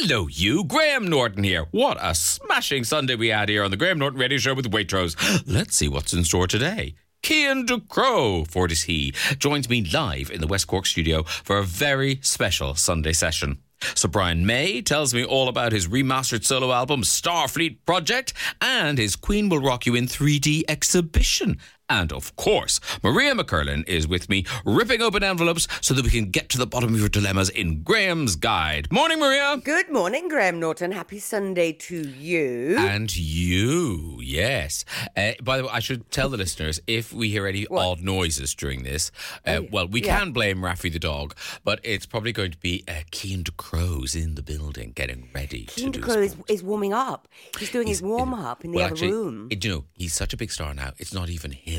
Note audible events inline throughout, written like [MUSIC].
Hello, you. Graham Norton here. What a smashing Sunday we had here on the Graham Norton Radio Show with Waitrose. Let's see what's in store today. Cian Ducrot, for it is he, joins me live in the West Cork studio for a very special Sunday session. Sir Brian May tells me all about his remastered solo album Star Fleet Project and his Queen Will Rock You in 3D exhibition. And of course, Maria McErlane is with me, ripping open envelopes so that we can get to the bottom of your dilemmas in Graham's Guide. Morning, Maria. Good morning, Graham Norton. Happy Sunday to you. And you, yes. Uh, by the way, I should tell the listeners if we hear any What? odd noises during this, uh, well, we yeah. can blame Raffy the dog, but it's probably going to be uh, Cian Ducrot's in the building getting ready Cian Ducrot is, is warming up. He's doing his warm up in the well, other actually, room. it- you know, he's such a big star now. It's not even him.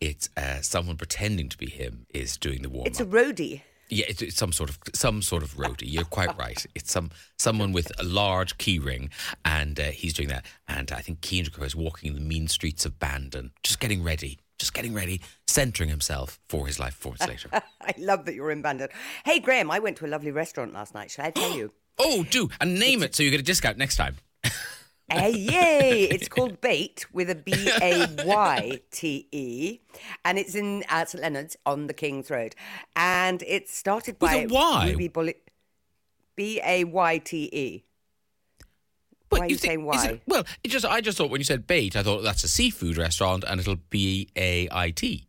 It's uh, someone pretending to be him is doing the warm it's a roadie. yeah, it's, it's some sort of some sort of roadie. You're quite right. It's some someone with a large key ring, and uh, he's doing that. And I think Crow is walking in the mean streets of Bandon, just getting ready, just getting ready, centering himself for his life performance later. [LAUGHS] I love that you're in Bandon. Hey, Graham, I went to a lovely restaurant last night. Shall I tell you? [GASPS] oh, do and name it so you get a discount next time. [LAUGHS] hey, yay! It's called Bait with a B A Y T E, and it's in uh, St Leonard's on the King's Road. And it started With by a Y? Ruby Bullet. B A Y T E. Why are you thi- saying is it- why? well, it just I just thought when you said bait, I thought that's a seafood restaurant, and it'll be a I T.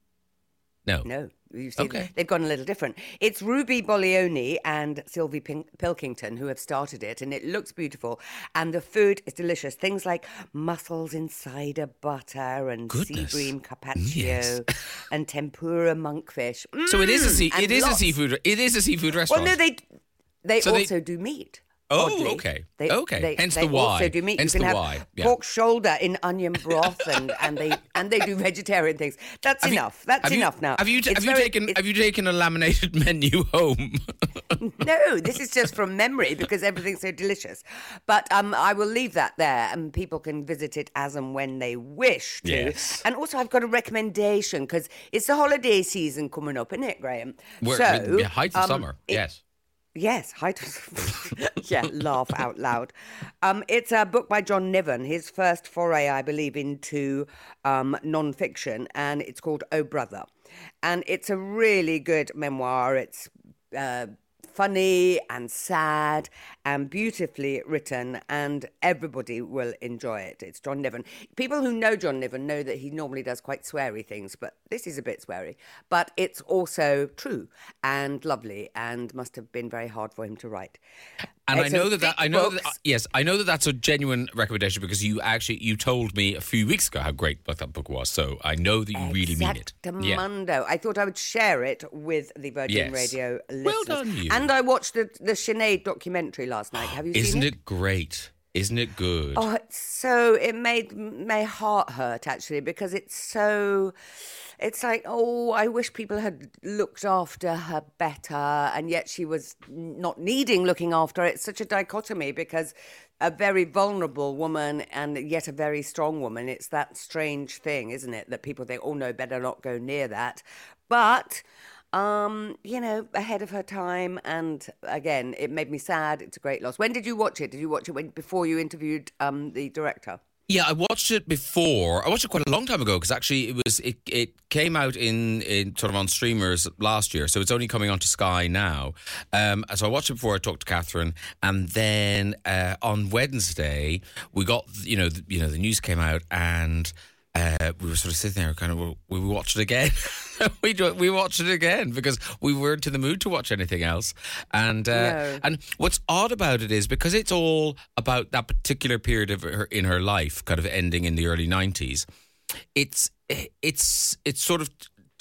No. No, you see, Okay. they've gone a little different. It's Ruby Bolioni and Sylvie Pin- Pilkington who have started it, and it looks beautiful. And the food is delicious. Things like mussels in cider butter and sea Goodness. bream carpaccio Yes. [LAUGHS] and tempura monkfish. So it is a Mm, sea, and it is a seafood it is a seafood restaurant. Well, no, they they So they- also do meat. Oh, oddly. okay. They, Okay. They, Hence they the also why. do meat. Hence you can the have why. Yeah. pork shoulder in onion broth, and, and they and they do vegetarian things. That's Have you- enough. That's have you- enough now. Have you It's have you taken have you taken a laminated [LAUGHS] menu home? [LAUGHS] No, this is just from memory because everything's so delicious. But um, I will leave that there, and people can visit it as and when they wish to. Yes. And also, I've got a recommendation because it's the holiday season coming up, isn't it, Graham? We're, so, height of um, summer. it- yes. Yes, height of [LAUGHS] yeah, laugh out loud. Um, it's a book by John Niven, his first foray, I believe, into um, non-fiction, and it's called Oh Brother, and it's a really good memoir. It's uh, funny and sad and beautifully written, and everybody will enjoy it. It's John Niven. People who know John Niven know that he normally does quite sweary things, but this is a bit sweary. But it's also true and lovely, and must have been very hard for him to write. And I know that, that I know that yes, I know that that's a genuine recommendation because you actually you told me a few weeks ago how great that book was. So I know that you really mean it. Yeah. Exactamundo. I thought I would share it with the Virgin Yes. Radio listeners. Well done, you. And I watched the, the Sinead documentary last night. Have you Isn't seen it great? Isn't it good? Oh, it's so it made my heart hurt actually because it's so. It's like, oh, I wish people had looked after her better, and yet she was not needing looking after. It's such a dichotomy because a very vulnerable woman and yet a very strong woman. It's that strange thing, isn't it? That people think, oh no, better not go near that. But um, you know, ahead of her time, and again, it made me sad. It's a great loss. When did you watch it? Did you watch it when, before you interviewed um, the director? Yeah, I watched it before. I watched it quite a long time ago because actually it was it, it came out in, in sort of on streamers last year, so it's only coming onto Sky now. Um, so I watched it before I talked to Kathryn, and then uh, on Wednesday we got you know the, you know the news came out and. Uh, we were sort of sitting there, kind of, we watched it again. [LAUGHS] we we watched it again because we weren't in the mood to watch anything else. And uh, No. and what's odd about it is because it's all about that particular period of her in her life, kind of ending in the early nineties. It's it's it's sort of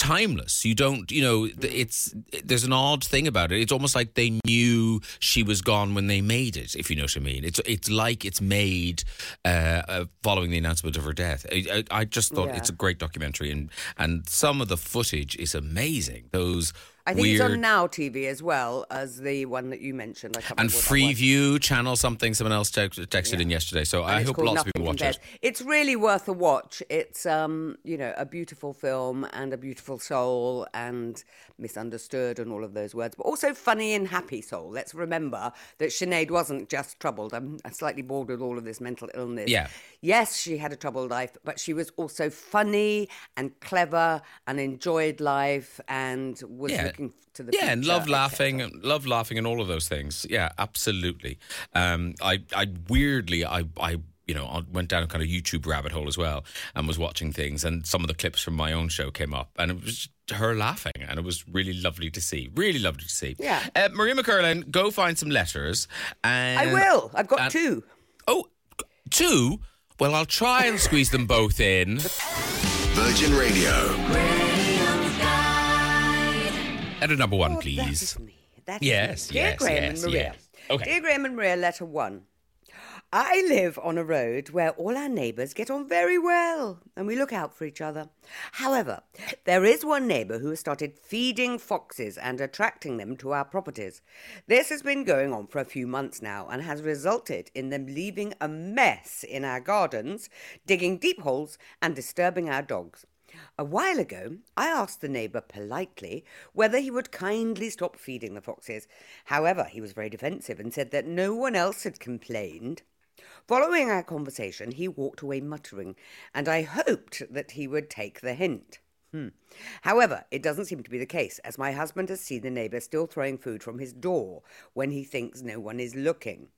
timeless. You don't, you know, it's there's an odd thing about it. It's almost like they knew she was gone when they made it. If you know what I mean. It's it's like it's made uh, uh, following the announcement of her death. I, I, I just thought Yeah. it's a great documentary, and and some of the footage is amazing. Those I think weird. it's on Now TV as well as the one that you mentioned. I and remember what that was. Freeview channel something. Someone else text, texted in yesterday, so I And it's hope lots of people watch Compares. it. It's really worth a watch. It's um, you know, a beautiful film and a beautiful soul and misunderstood and all of those words, but also funny and happy soul. Let's remember that Sinead wasn't just troubled. I'm slightly bored with all of this mental illness. Yeah. Yes, she had a troubled life, but she was also funny and clever and enjoyed life and was Yeah. Looking to the Yeah, and love laughing, cetera. love laughing, and all of those things. Yeah, absolutely. Um, I, I weirdly, I, I, you know, I went down a kind of YouTube rabbit hole as well, and was watching things, and some of the clips from my own show came up, and it was just her laughing, and it was really lovely to see. Really lovely to see. Yeah. uh, Maria McErlane, go find some letters, and I will. I've got and- two. Oh, two. Well, I'll try and squeeze them both in. Virgin Radio. Letter number one, Oh, please. is me. That is Yes, me. Dear yes, Graham yes, and Maria. yes. Okay. Dear Graham and Maria, letter one. I live on a road where all our neighbours get on very well and we look out for each other. However, there is one neighbour who has started feeding foxes and attracting them to our properties. This has been going on for a few months now and has resulted in them leaving a mess in our gardens, digging deep holes and disturbing our dogs. A while ago, I asked the neighbour politely whether he would kindly stop feeding the foxes. However, he was very defensive and said that no one else had complained. Following our conversation, he walked away muttering, and I hoped that he would take the hint. Hmm. However, it doesn't seem to be the case, as my husband has seen the neighbour still throwing food from his door when he thinks no one is looking.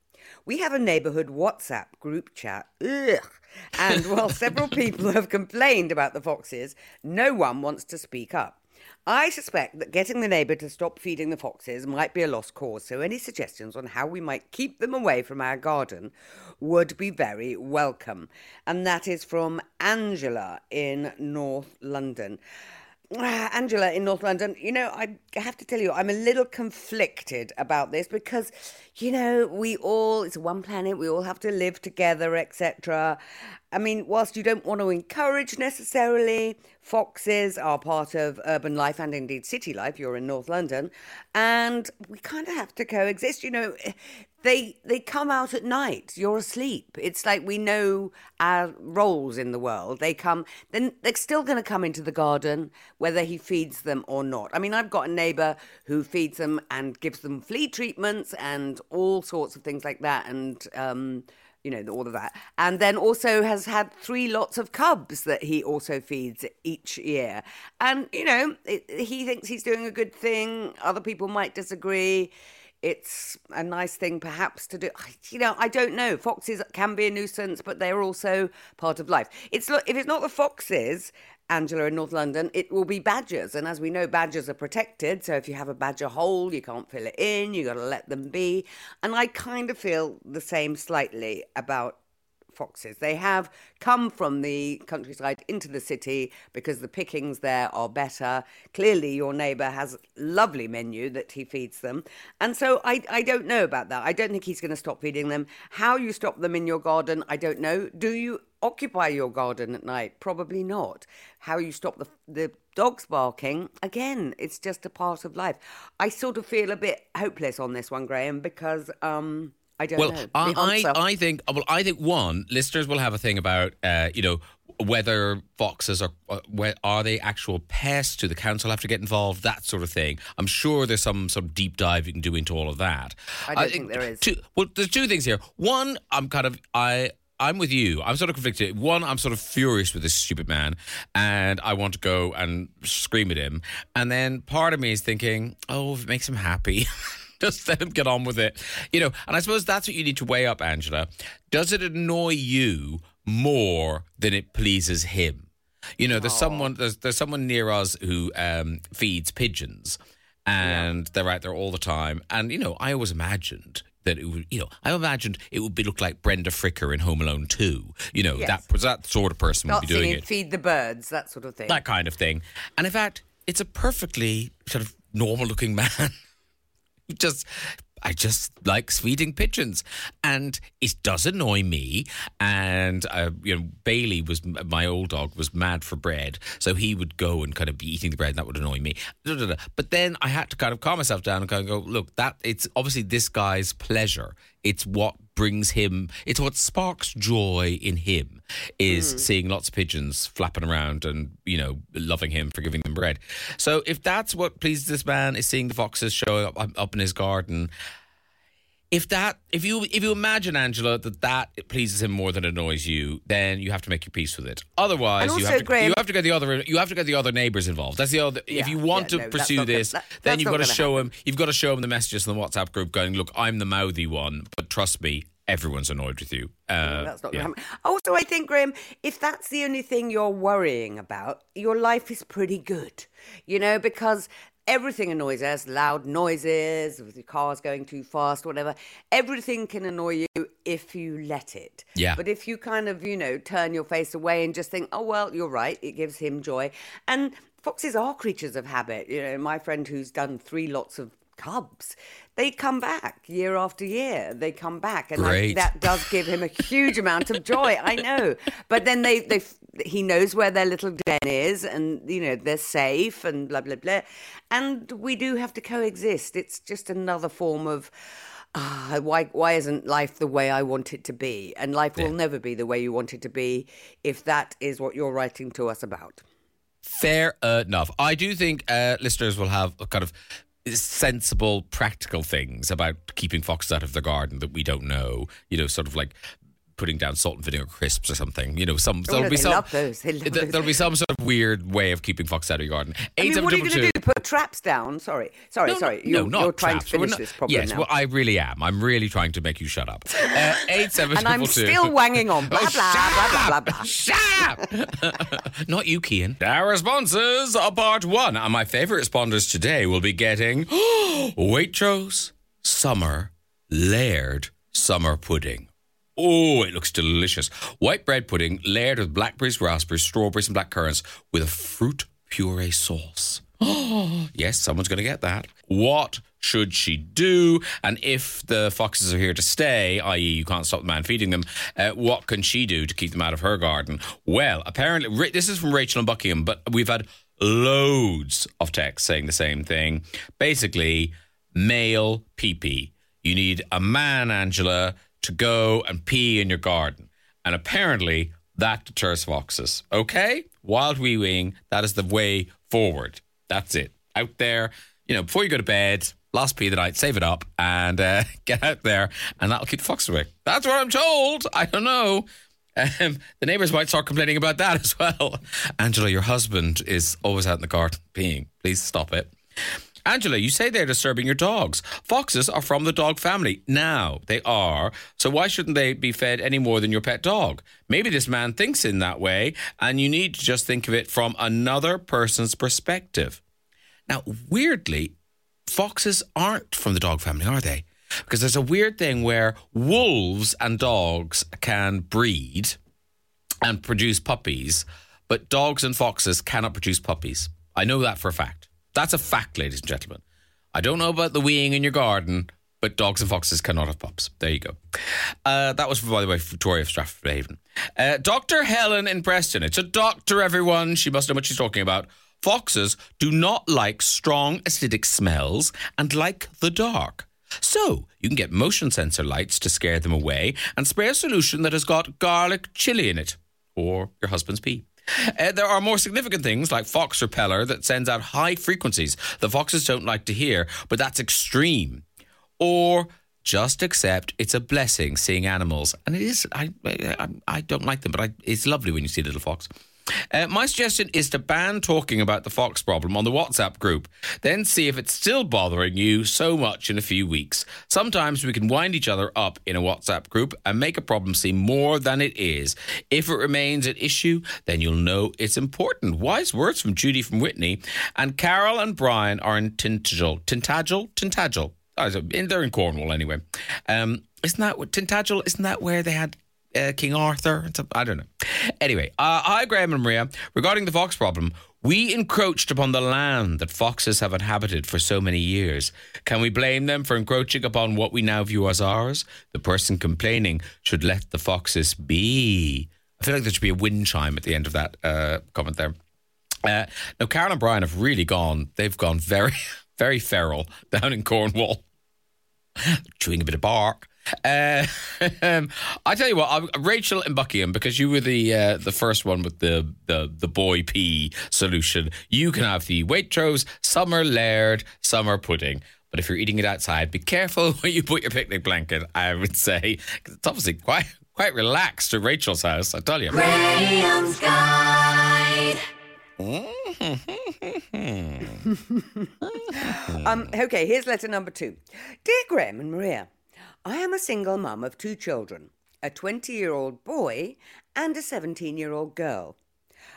We have a neighbourhood WhatsApp group chat, ugh, and while [LAUGHS] several people have complained about the foxes, no one wants to speak up. I suspect that getting the neighbour to stop feeding the foxes might be a lost cause, so any suggestions on how we might keep them away from our garden would be very welcome. And that is from Angela in North London. Ah, Angela in North London, you know, I have to tell you, I'm a little conflicted about this because, you know, we all, it's one planet, we all have to live together, etc. I mean, whilst you don't want to encourage necessarily, foxes are part of urban life and indeed city life. You're in North London, and we kind of have to coexist. You know, they they come out at night. You're asleep. It's like we know our roles in the world. They come, then they're still going to come into the garden, whether he feeds them or not. I mean, I've got a neighbour who feeds them and gives them flea treatments and all sorts of things like that, and. Um, you know, all of that. And then also has had three lots of cubs that he also feeds each year. And, you know, it, he thinks he's doing a good thing. Other people might disagree. It's a nice thing perhaps to do. You know, I don't know. Foxes can be a nuisance, but they're also part of life. It's if it's not the foxes, Angela in North London, it will be badgers. And as we know, badgers are protected. So if you have a badger hole, you can't fill it in, you got to let them be. And I kind of feel the same slightly about foxes. They have come from the countryside into the city because the pickings there are better. Clearly, your neighbour has a lovely menu that he feeds them. And so I, I don't know about that. I don't think he's going to stop feeding them. How you stop them in your garden, I don't know. Do you occupy your garden at night? Probably not. How you stop the, the dogs barking, again, it's just a part of life. I sort of feel a bit hopeless on this one, Graham, because. Um, I don't Well, know. I, I, answer. I think well, I think one listeners will have a thing about uh, you know whether foxes are uh, are they actual pests? Do the council have to get involved? That sort of thing. I'm sure there's some sort of deep dive you can do into all of that. I don't think there is. Two, well, there's two things here. One, I'm kind of I. I'm with you. I'm sort of conflicted. One, I'm sort of furious with this stupid man, and I want to go and scream at him. And then part of me is thinking, oh, if it makes him happy, [LAUGHS] [LAUGHS] just let him get on with it. You know, and I suppose that's what you need to weigh up, Angela. Does it annoy you more than it pleases him? You know, there's someone there's there's someone near us who um, feeds pigeons, and they're out there all the time. And you know, I always imagined that it would, you know, I imagined it would be look like Brenda Fricker in Home Alone 2. You know, Yes. that was that sort of person would be doing it "Feed the Birds," that sort of thing. that kind of thing. And in fact, it's a perfectly sort of normal looking [LAUGHS] man. Just I just like feeding pigeons, and it does annoy me. And uh, you know, Bailey was my old dog was mad for bread, so he would go and kind of be eating the bread, and that would annoy me. But then I had to kind of calm myself down and kind of go, look, that it's obviously this guy's pleasure. It's what brings him. It's what sparks joy in him is hmm. seeing lots of pigeons flapping around and you know loving him for giving them bread. So if that's what pleases this man is seeing the foxes showing up up in his garden if that if you if you imagine Angela that that pleases him more than annoys you, then you have to make your peace with it. Otherwise, you have to Graham- you have to get the other you have to get the other neighbors involved. That's the other. if you want yeah, to no, pursue not gonna- this, that- then you've got to show him. You've got to show him the messages in the WhatsApp group, going, "Look, I'm the mouthy one, but trust me, everyone's annoyed with you." Uh, That's not yeah. happen. Also, I think, Graham, if that's the only thing you're worrying about, your life is pretty good. You know, because everything annoys us loud noises, cars going too fast, whatever. Everything can annoy you if you let it. Yeah. But if you kind of, you know, turn your face away and just think, oh, well, you're right, it gives him joy. And foxes are creatures of habit. You know, my friend who's done three lots of cubs, they come back year after year. They come back. And I- that does give him a huge amount of joy. I know, but then they they he knows where their little den is, and you know they're safe, and blah blah blah. And we do have to coexist. It's just another form of. Ah, why why isn't life the way I want it to be? And life will never be the way you want it to be if that is what you're writing to us about. Fair enough. I do think uh, listeners will have a kind of sensible, practical things about keeping foxes out of the garden that we don't know. You know, sort of like putting down salt and vinegar crisps or something. You know, some Oh, there'll no, be they some love those. They love th- those. there'll be some sort of weird way of keeping foxes out of your garden. I mean, what are you going to 8722 do? Put traps down? Sorry, sorry, no, sorry. No, You're, no, not you're trying traps. to finish not- this problem Yes, now. well, I really am. I'm really trying to make you shut up. Uh, [LAUGHS] eight seven and I'm still wanging on. [LAUGHS] Blah Oh, blah shut blah blah up! blah blah. Shut up! [LAUGHS] Not you, Cian. Our responses are part one, and my favourite responders today will be getting [GASPS] Waitrose Summer Layered Summer Pudding. Oh, it looks delicious. White bread pudding layered with blackberries, raspberries, strawberries, and black currants with a fruit puree sauce. Oh, [GASPS] yes, someone's going to get that. What should she do? And if the foxes are here to stay, i.e., you can't stop the man feeding them, uh, what can she do to keep them out of her garden? Well, apparently, this is from Rachel and Buckingham, but we've had loads of texts saying the same thing. Basically, male pee pee. You need a man, Angela, to go and pee in your garden. And apparently, that deters foxes. Okay? Wild wee weeing, that is the way forward. That's it. Out there, you know, before you go to bed, last pee of the night, save it up and uh, [LAUGHS] get out there, and that'll keep the foxes away. That's what I'm told. I don't know. Um, the neighbours might start complaining about that [LAUGHS] as well. Angela, your husband is always out in the garden peeing. Please stop it. Angela, you say they're disturbing your dogs. Foxes are from the dog family. Now, they are. So why shouldn't they be fed any more than your pet dog? Maybe this man thinks in that way, and you need to just think of it from another person's perspective. Now, weirdly, foxes aren't from the dog family, are they? Because there's a weird thing where wolves and dogs can breed and produce puppies, but dogs and foxes cannot produce puppies. I know that for a fact. That's a fact, ladies and gentlemen. I don't know about the weeing in your garden, but dogs and foxes cannot have pups. There you go. Uh, that was, by the way, Victoria of Stratford Haven. Uh, Dr. Helen in Preston. It's a doctor, everyone. She must know what she's talking about. Foxes do not like strong acidic smells and like the dark. So, you can get motion sensor lights to scare them away and spray a solution that has got garlic chili in it or your husband's pee. [LAUGHS] Uh, there are more significant things like fox repeller that sends out high frequencies the foxes don't like to hear, but that's extreme. Or just accept it's a blessing seeing animals, and it is. I I, I don't like them, but I, it's lovely when you see a little fox. Uh, my suggestion is to ban talking about the fox problem on the WhatsApp group. Then see if it's still bothering you so much in a few weeks. Sometimes we can wind each other up in a WhatsApp group and make a problem seem more than it is. If it remains an issue, then you'll know it's important. Wise words from Judy from Witney. And Carol and Brian are in Tintagel. Tintagel? Tintagel. Oh, they're in Cornwall anyway. Um, isn't that Tintagel? Isn't that where they had uh, King Arthur? I don't know. Anyway, uh, hi Graham and Maria. Regarding the fox problem, We encroached upon the land that foxes have inhabited for so many years. Can we blame them for encroaching upon what we now view as ours? The person complaining should let the foxes be. I feel like there should be a wind chime at the end of that uh, comment there. Uh, now, Carol and Brian have really gone, they've gone very, [LAUGHS] very feral down in Cornwall, chewing a bit of bark. Uh, [LAUGHS] I tell you what, I'm, Rachel and Buckingham, because you were the uh, the first one with the, the the boy pee solution. You can have the Waitrose summer laird summer pudding. But if you're eating it outside, be careful [LAUGHS] where you put your picnic blanket. I would say 'cause it's obviously quite quite relaxed at Rachel's house. I tell you. Graham's Guide. [LAUGHS] Um, okay, here's letter number two. Dear Graham and Maria, I am a single mum of two children a 20 year old boy and a 17 year old girl.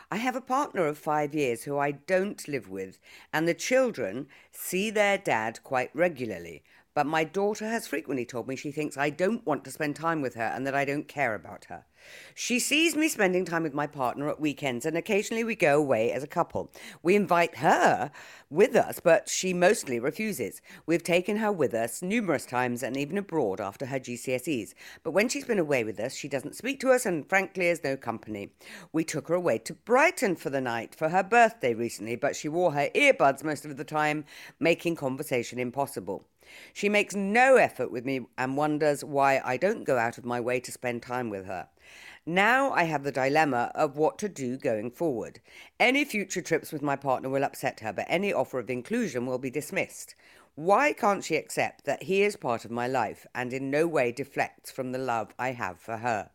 I have a partner of five years who I don't live with, and the children see their dad quite regularly. But my daughter has frequently told me she thinks I don't want to spend time with her and that I don't care about her. She sees me spending time with my partner at weekends, and occasionally we go away as a couple. We invite her with us, but she mostly refuses. We've taken her with us numerous times and even abroad after her GCSEs. But when she's been away with us, she doesn't speak to us and frankly is no company. We took her away to Brighton for the night for her birthday recently, but she wore her earbuds most of the time, making conversation impossible. She makes no effort with me and wonders why I don't go out of my way to spend time with her. Now I have the dilemma of what to do going forward. Any future trips with my partner will upset her, but any offer of inclusion will be dismissed. Why can't she accept that he is part of my life and in no way deflects from the love I have for her?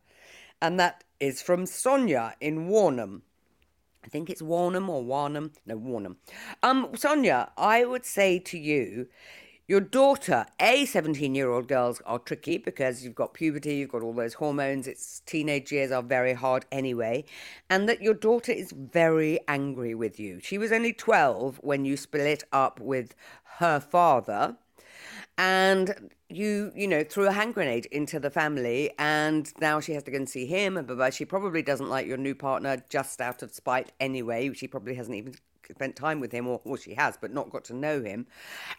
And that is from Sonia in Warnham. I think it's Warnham or Warnham. No, Warnham. Um, Sonia, I would say to you, your daughter, A, 17 year old girls are tricky because you've got puberty, you've got all those hormones, it's teenage years are very hard anyway, and that your daughter is very angry with you. She was only 12 when you split up with her father and you you know threw a hand grenade into the family and now she has to go and see him and blah, blah. she probably doesn't like your new partner just out of spite anyway she probably hasn't even spent time with him or, or she has but not got to know him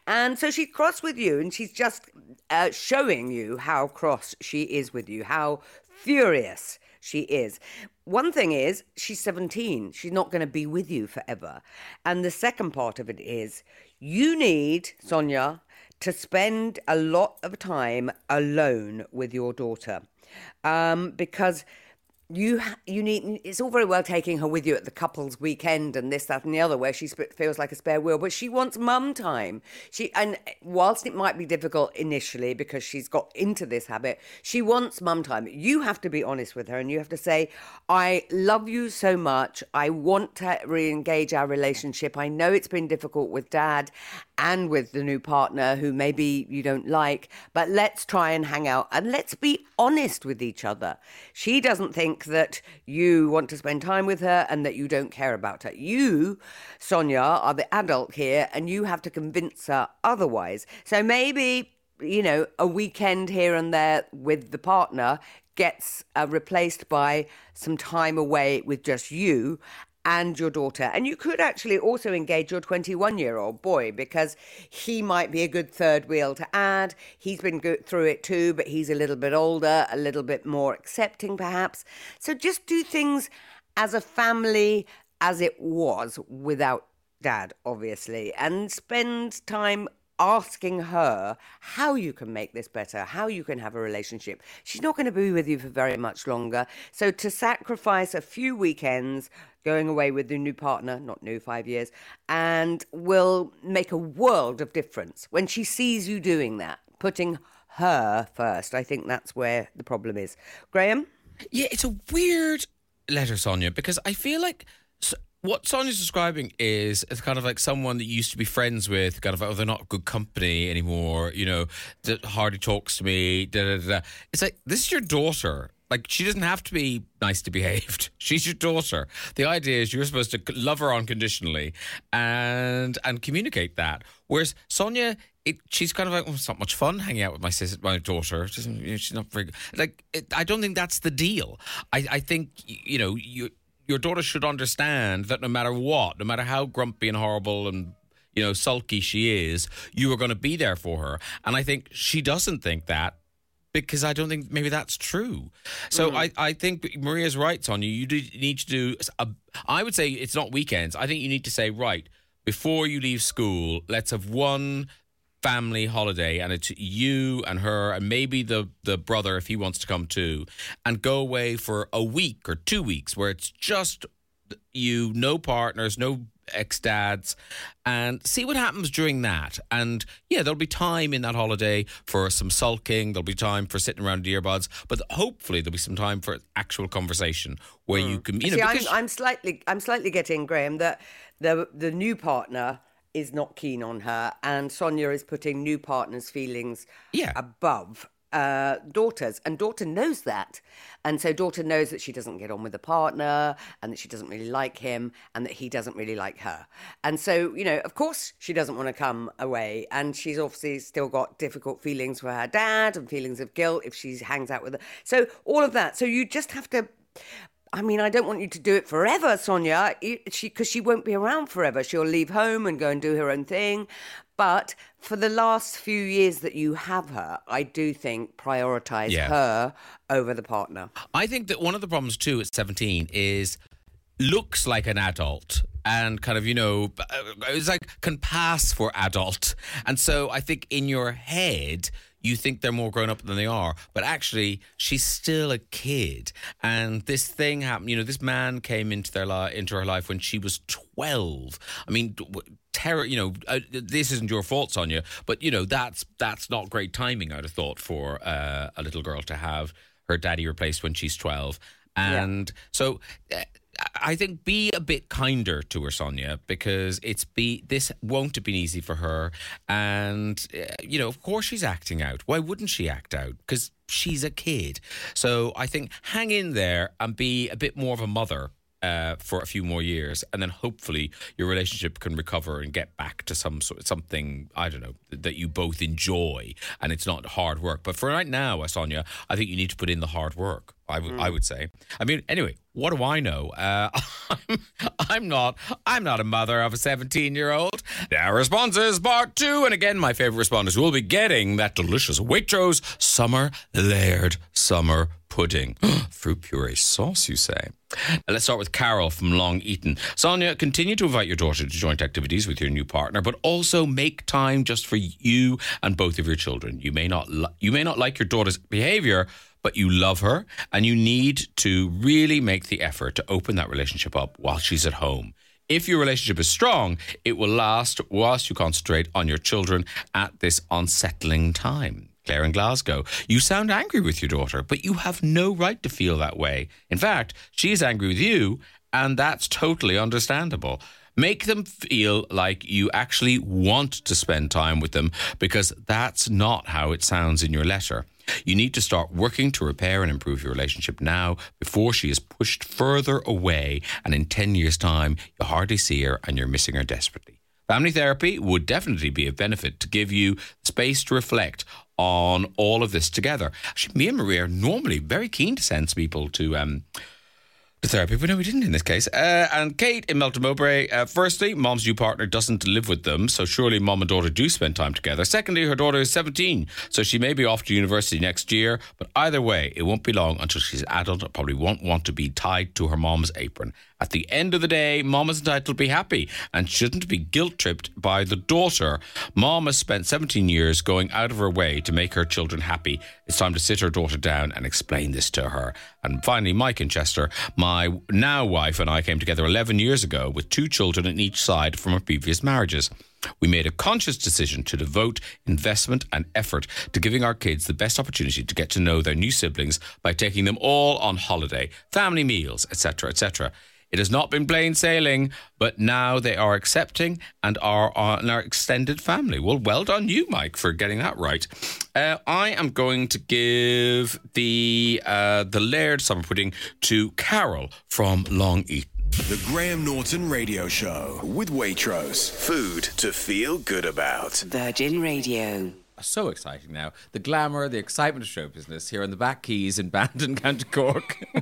and so she's cross with you and she's just uh, showing you how cross she is with you how furious she is. One thing is, she's 17. She's not going to be with you forever. And the second part of it is, you need, Sonia, to spend a lot of time alone with your daughter. Um, because you you need it's all very well taking her with you at the couples weekend and this that and the other where she feels like a spare wheel but she wants mum time. She and whilst it might be difficult initially because she's got into this habit she wants mum time. You have to be honest with her and you have to say i love you so much. I want to re-engage our relationship. I know it's been difficult with dad and with the new partner who maybe you don't like but let's try and hang out and let's be honest with each other. She doesn't think that you want to spend time with her and that you don't care about her. You, Sonia, are the adult here and you have to convince her otherwise. So maybe, you know, a weekend here and there with the partner gets uh, replaced by some time away with just you and your daughter. And you could actually also engage your 21 year old boy because he might be a good third wheel to add. He's been through it too, but he's a little bit older, a little bit more accepting perhaps. So just do things as a family as it was without dad, obviously, and spend time asking her how you can make this better, how you can have a relationship. She's not going to be with you for very much longer. So to sacrifice a few weekends going away with the new partner, not new, five years, and will make a world of difference when she sees you doing that, putting her first. I think that's where the problem is. Graham? Yeah, it's a weird letter, Sonia, because I feel like what Sonia's describing is it's kind of like someone that you used to be friends with, kind of, oh, they're not good company anymore, you know, that hardly talks to me, da da da. It's like, this is your daughter. Like, she doesn't have to be nice to behaved. [LAUGHS] She's your daughter. The idea is you're supposed to love her unconditionally and and communicate that. Whereas Sonia, it, she's kind of like, well, it's not much fun hanging out with my sister, my daughter. She's, she's not very good. Like, it, I don't think that's the deal. I, I think, you know, you your daughter should understand that no matter what, no matter how grumpy and horrible and you know sulky she is, you are going to be there for her. And I think she doesn't think that because I don't think maybe that's true. So mm. I, I think Maria's right, Sonia. You You do need to do. A, I would say it's not weekends. I think you need to say right before you leave school. Let's have one family holiday, and it's you and her, and maybe the the brother if he wants to come too, and go away for a week or two weeks where it's just you, no partners, no ex dads, and see what happens during that. And yeah, there'll be time in that holiday for some sulking. There'll be time for sitting around the earbuds, but hopefully there'll be some time for actual conversation where you hmm. can, you know, See, I'm, I'm slightly, I'm slightly getting Graham that the the new partner is not keen on her, and Sonia is putting new partner's feelings Yeah. above uh, daughter's, and daughter knows that, and so daughter knows that she doesn't get on with the partner, and that she doesn't really like him, and that he doesn't really like her, and so you know, of course, she doesn't want to come away, and she's obviously still got difficult feelings for her dad and feelings of guilt if she hangs out with her. So all of that. So you just have to. I mean, I don't want you to do it forever, Sonia. She because she won't be around forever. She'll leave home and go and do her own thing. But for the last few years that you have her, I do think prioritize Yeah. her over the partner. I think that one of the problems too at 17 is looks like an adult and kind of, you know, uh, it's like can pass for adult. And so I think in your head, you think they're more grown up than they are, but actually she's still a kid. And this thing happened, you know, this man came into their li- into her life when she was 12. I mean, terror, you know, uh, this isn't your fault, Sonia, but you know, that's that's not great timing I'd have thought for uh, a little girl to have her daddy replaced when she's 12. And so uh, I think be a bit kinder to her, Sonia, because it's be this won't have been easy for her. And uh, you know, of course, she's acting out. Why wouldn't she act out? Because she's a kid. So I think hang in there and be a bit more of a mother. Uh, for a few more years, and then hopefully your relationship can recover and get back to some sort of something I don't know that you both enjoy, and it's not hard work. But for right now, uh, Sonia, I think you need to put in the hard work. I would I would say. I mean, anyway, what do I know? Uh, [LAUGHS] I'm, I'm not I'm not a mother of a 17 year old. Now responses part two, and again, my favorite responders will be getting that delicious Waitrose summer layered summer pudding, [GASPS] fruit puree sauce. You say? Now, let's start with Carol from Long Eaton. Sonia, continue to invite your daughter to joint activities with your new partner, but also make time just for you and both of your children. You may not li- you may not like your daughter's behavior, but you love her and you need to really make the effort to open that relationship up while she's at home. If your relationship is strong, it will last whilst you concentrate on your children at this unsettling time. Claire in Glasgow, you sound angry with your daughter, but you have no right to feel that way. In fact, she is angry with you, and that's totally understandable. Make them feel like you actually want to spend time with them because that's not how it sounds in your letter. You need to start working to repair and improve your relationship now before she is pushed further away and in 10 years' time you hardly see her and you're missing her desperately. Family therapy would definitely be a benefit to give you space to reflect on all of this together. Actually, me and Maria are normally very keen to send people to um, to therapy, but no, we didn't in this case. Uh, and Kate in Melton Mowbray, uh, firstly, mom's new partner doesn't live with them, so surely mom and daughter do spend time together. Secondly, her daughter is 17, so she may be off to university next year, but either way, it won't be long until she's adult and probably won't want to be tied to her mom's apron. At the end of the day, mom is entitled to be happy and shouldn't be guilt tripped by the daughter. Mom has spent 17 years going out of her way to make her children happy. It's time to sit her daughter down and explain this to her. And finally, Mike in Chester, my now wife and I came together 11 years ago with two children on each side from our previous marriages. We made a conscious decision to devote investment and effort to giving our kids the best opportunity to get to know their new siblings by taking them all on holiday, family meals, etc., etc. It has not been plain sailing, but now they are accepting and are on our extended family. Well, well done you, Mike, for getting that right. Uh, I am going to give the uh, the layered summer pudding to Carol from Long Eaton. The Graham Norton Radio Show with Waitrose. Food to feel good about. Virgin Radio. So exciting now. The glamour, the excitement of show business here in the back keys in Bandon, [LAUGHS] County Cork. [LAUGHS]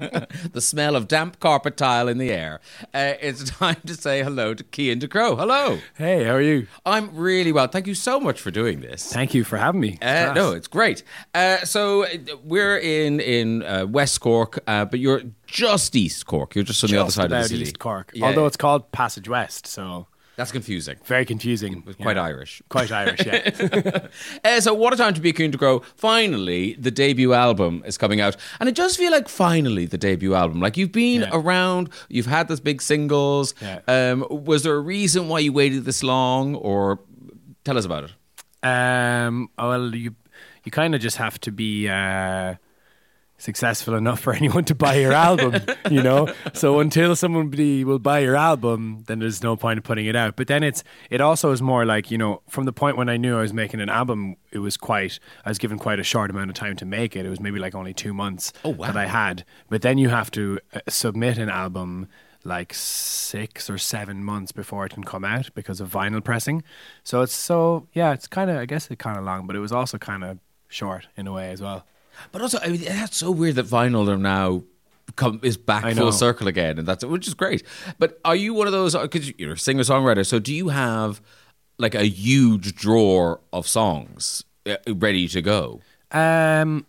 the smell of damp carpet tile in the air. Uh, it's [LAUGHS] time to say hello to Cian Ducrot. Hello. Hey, how are you? I'm really well. Thank you so much for doing this. Thank you for having me. Uh, no, it's great. Uh, so uh, we're in in uh, West Cork, uh, but you're just East Cork. You're just on the other Just side of the city. East Cork. Yeah. Although it's called Passage West, so That's confusing. very confusing. Quite. Irish. Quite Irish, yeah. Uh, [LAUGHS] so what a time to be Cian Ducrot. Finally, the debut album is coming out. And it does feel like finally the debut album. Like you've been Yeah. around, you've had those big singles. Yeah. Um, was there a reason why you waited this long or tell us about it? um, well, you you kind of just have to be uh, successful enough for [LAUGHS] anyone to buy your album, you know. So until somebody will buy your album, then there's no point in putting it out. But then it's it also is more like you know from the point when I knew I was making an album, it was quite I was given quite a short amount of time to make it. It was maybe like only two months Oh, wow. that I had. But then you have to uh, submit an album like six or seven months before it can come out because of vinyl pressing. So it's so yeah, it's kind of I guess it's kind of long, but it was also kind of short in a way as well. But also, I mean, that's so weird that vinyl are now come is back full circle again, and that's which is great. But are you one of those? Because you're a singer songwriter, so do you have like a huge drawer of songs uh, ready to go? Um,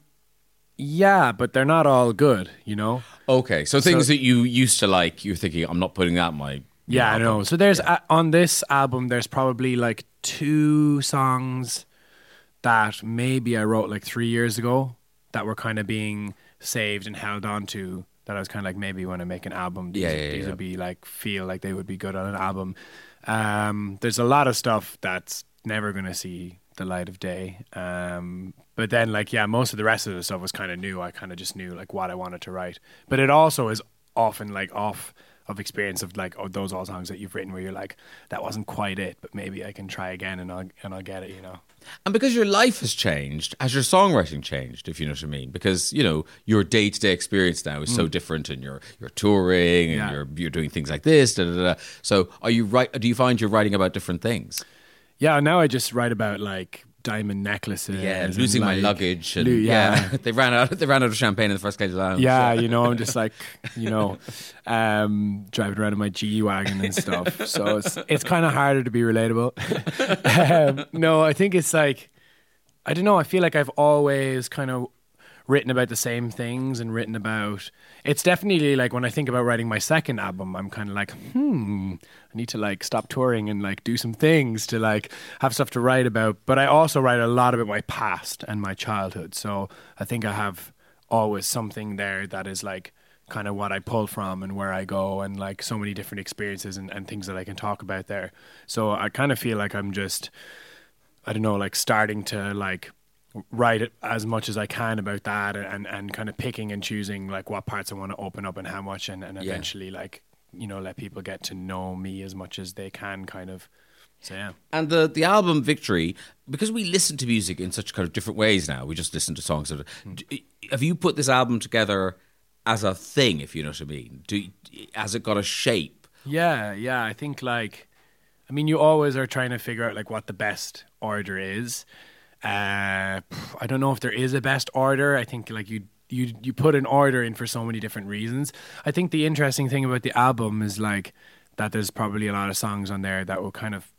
yeah, but they're not all good, you know. Okay, so things that you used to like, you're thinking, I'm not putting that in my. Yeah, I know. So there's uh, on this album, there's probably like two songs that maybe I wrote like three years ago that were kind of being saved and held on to. That I was kind of like maybe when I make an album, these, Yeah, yeah, these yeah. would be like feel like they would be good on an album. Um, there's a lot of stuff that's never gonna see the light of day. Um, but then like yeah, most of the rest of the stuff was kind of new. I kind of just knew like what I wanted to write. But it also is often like off of experience of like oh those all songs that you've written where you're like that wasn't quite it, but maybe I can try again and I'll and I'll get it. You know. And because your life has changed, has your songwriting changed, if you know what I mean? Because, you know, your day to day experience now is so different and you're you're touring and Mm. Yeah. you're you're doing things like this, da, da, da. So are you right do you find you're writing about different things? Yeah, now I just write about like diamond necklaces. and, losing my luggage and lo- yeah. yeah. [LAUGHS] they ran out they ran out of champagne in the first Lady Lounge. Yeah, you know, I'm just like, you know, um, driving around in my G wagon and stuff. So it's it's kind of harder to be relatable. [LAUGHS] um, no, I think it's like, I don't know. I feel like I've always kind of written about the same things and written about. It's definitely like when I think about writing my second album, I'm kind of like, hmm, I need to like stop touring and like do some things to like have stuff to write about. But I also write a lot about my past and my childhood. So I think I have always something there that is like kind of what I pull from and where I go and like so many different experiences and, and things that I can talk about there. So I kind of feel like I'm just I don't know, like starting to like write it as much as I can about that and, and kind of picking and choosing like what parts I want to open up and how much and, and Yeah. eventually like, you know, let people get to know me as much as they can kind of. So yeah. And the the album Victory, because we listen to music in such kind of different ways now. We just listen to songs. That hmm. d- have you put this album together as a thing? If you know what I mean, Do has it got a shape? Yeah, yeah. I think like, I mean, you always are trying to figure out like what the best order is. Uh, I don't know if there is a best order. I think like you you you put an order in for so many different reasons. I think the interesting thing about the album is like that there's probably a lot of songs on there that will kind of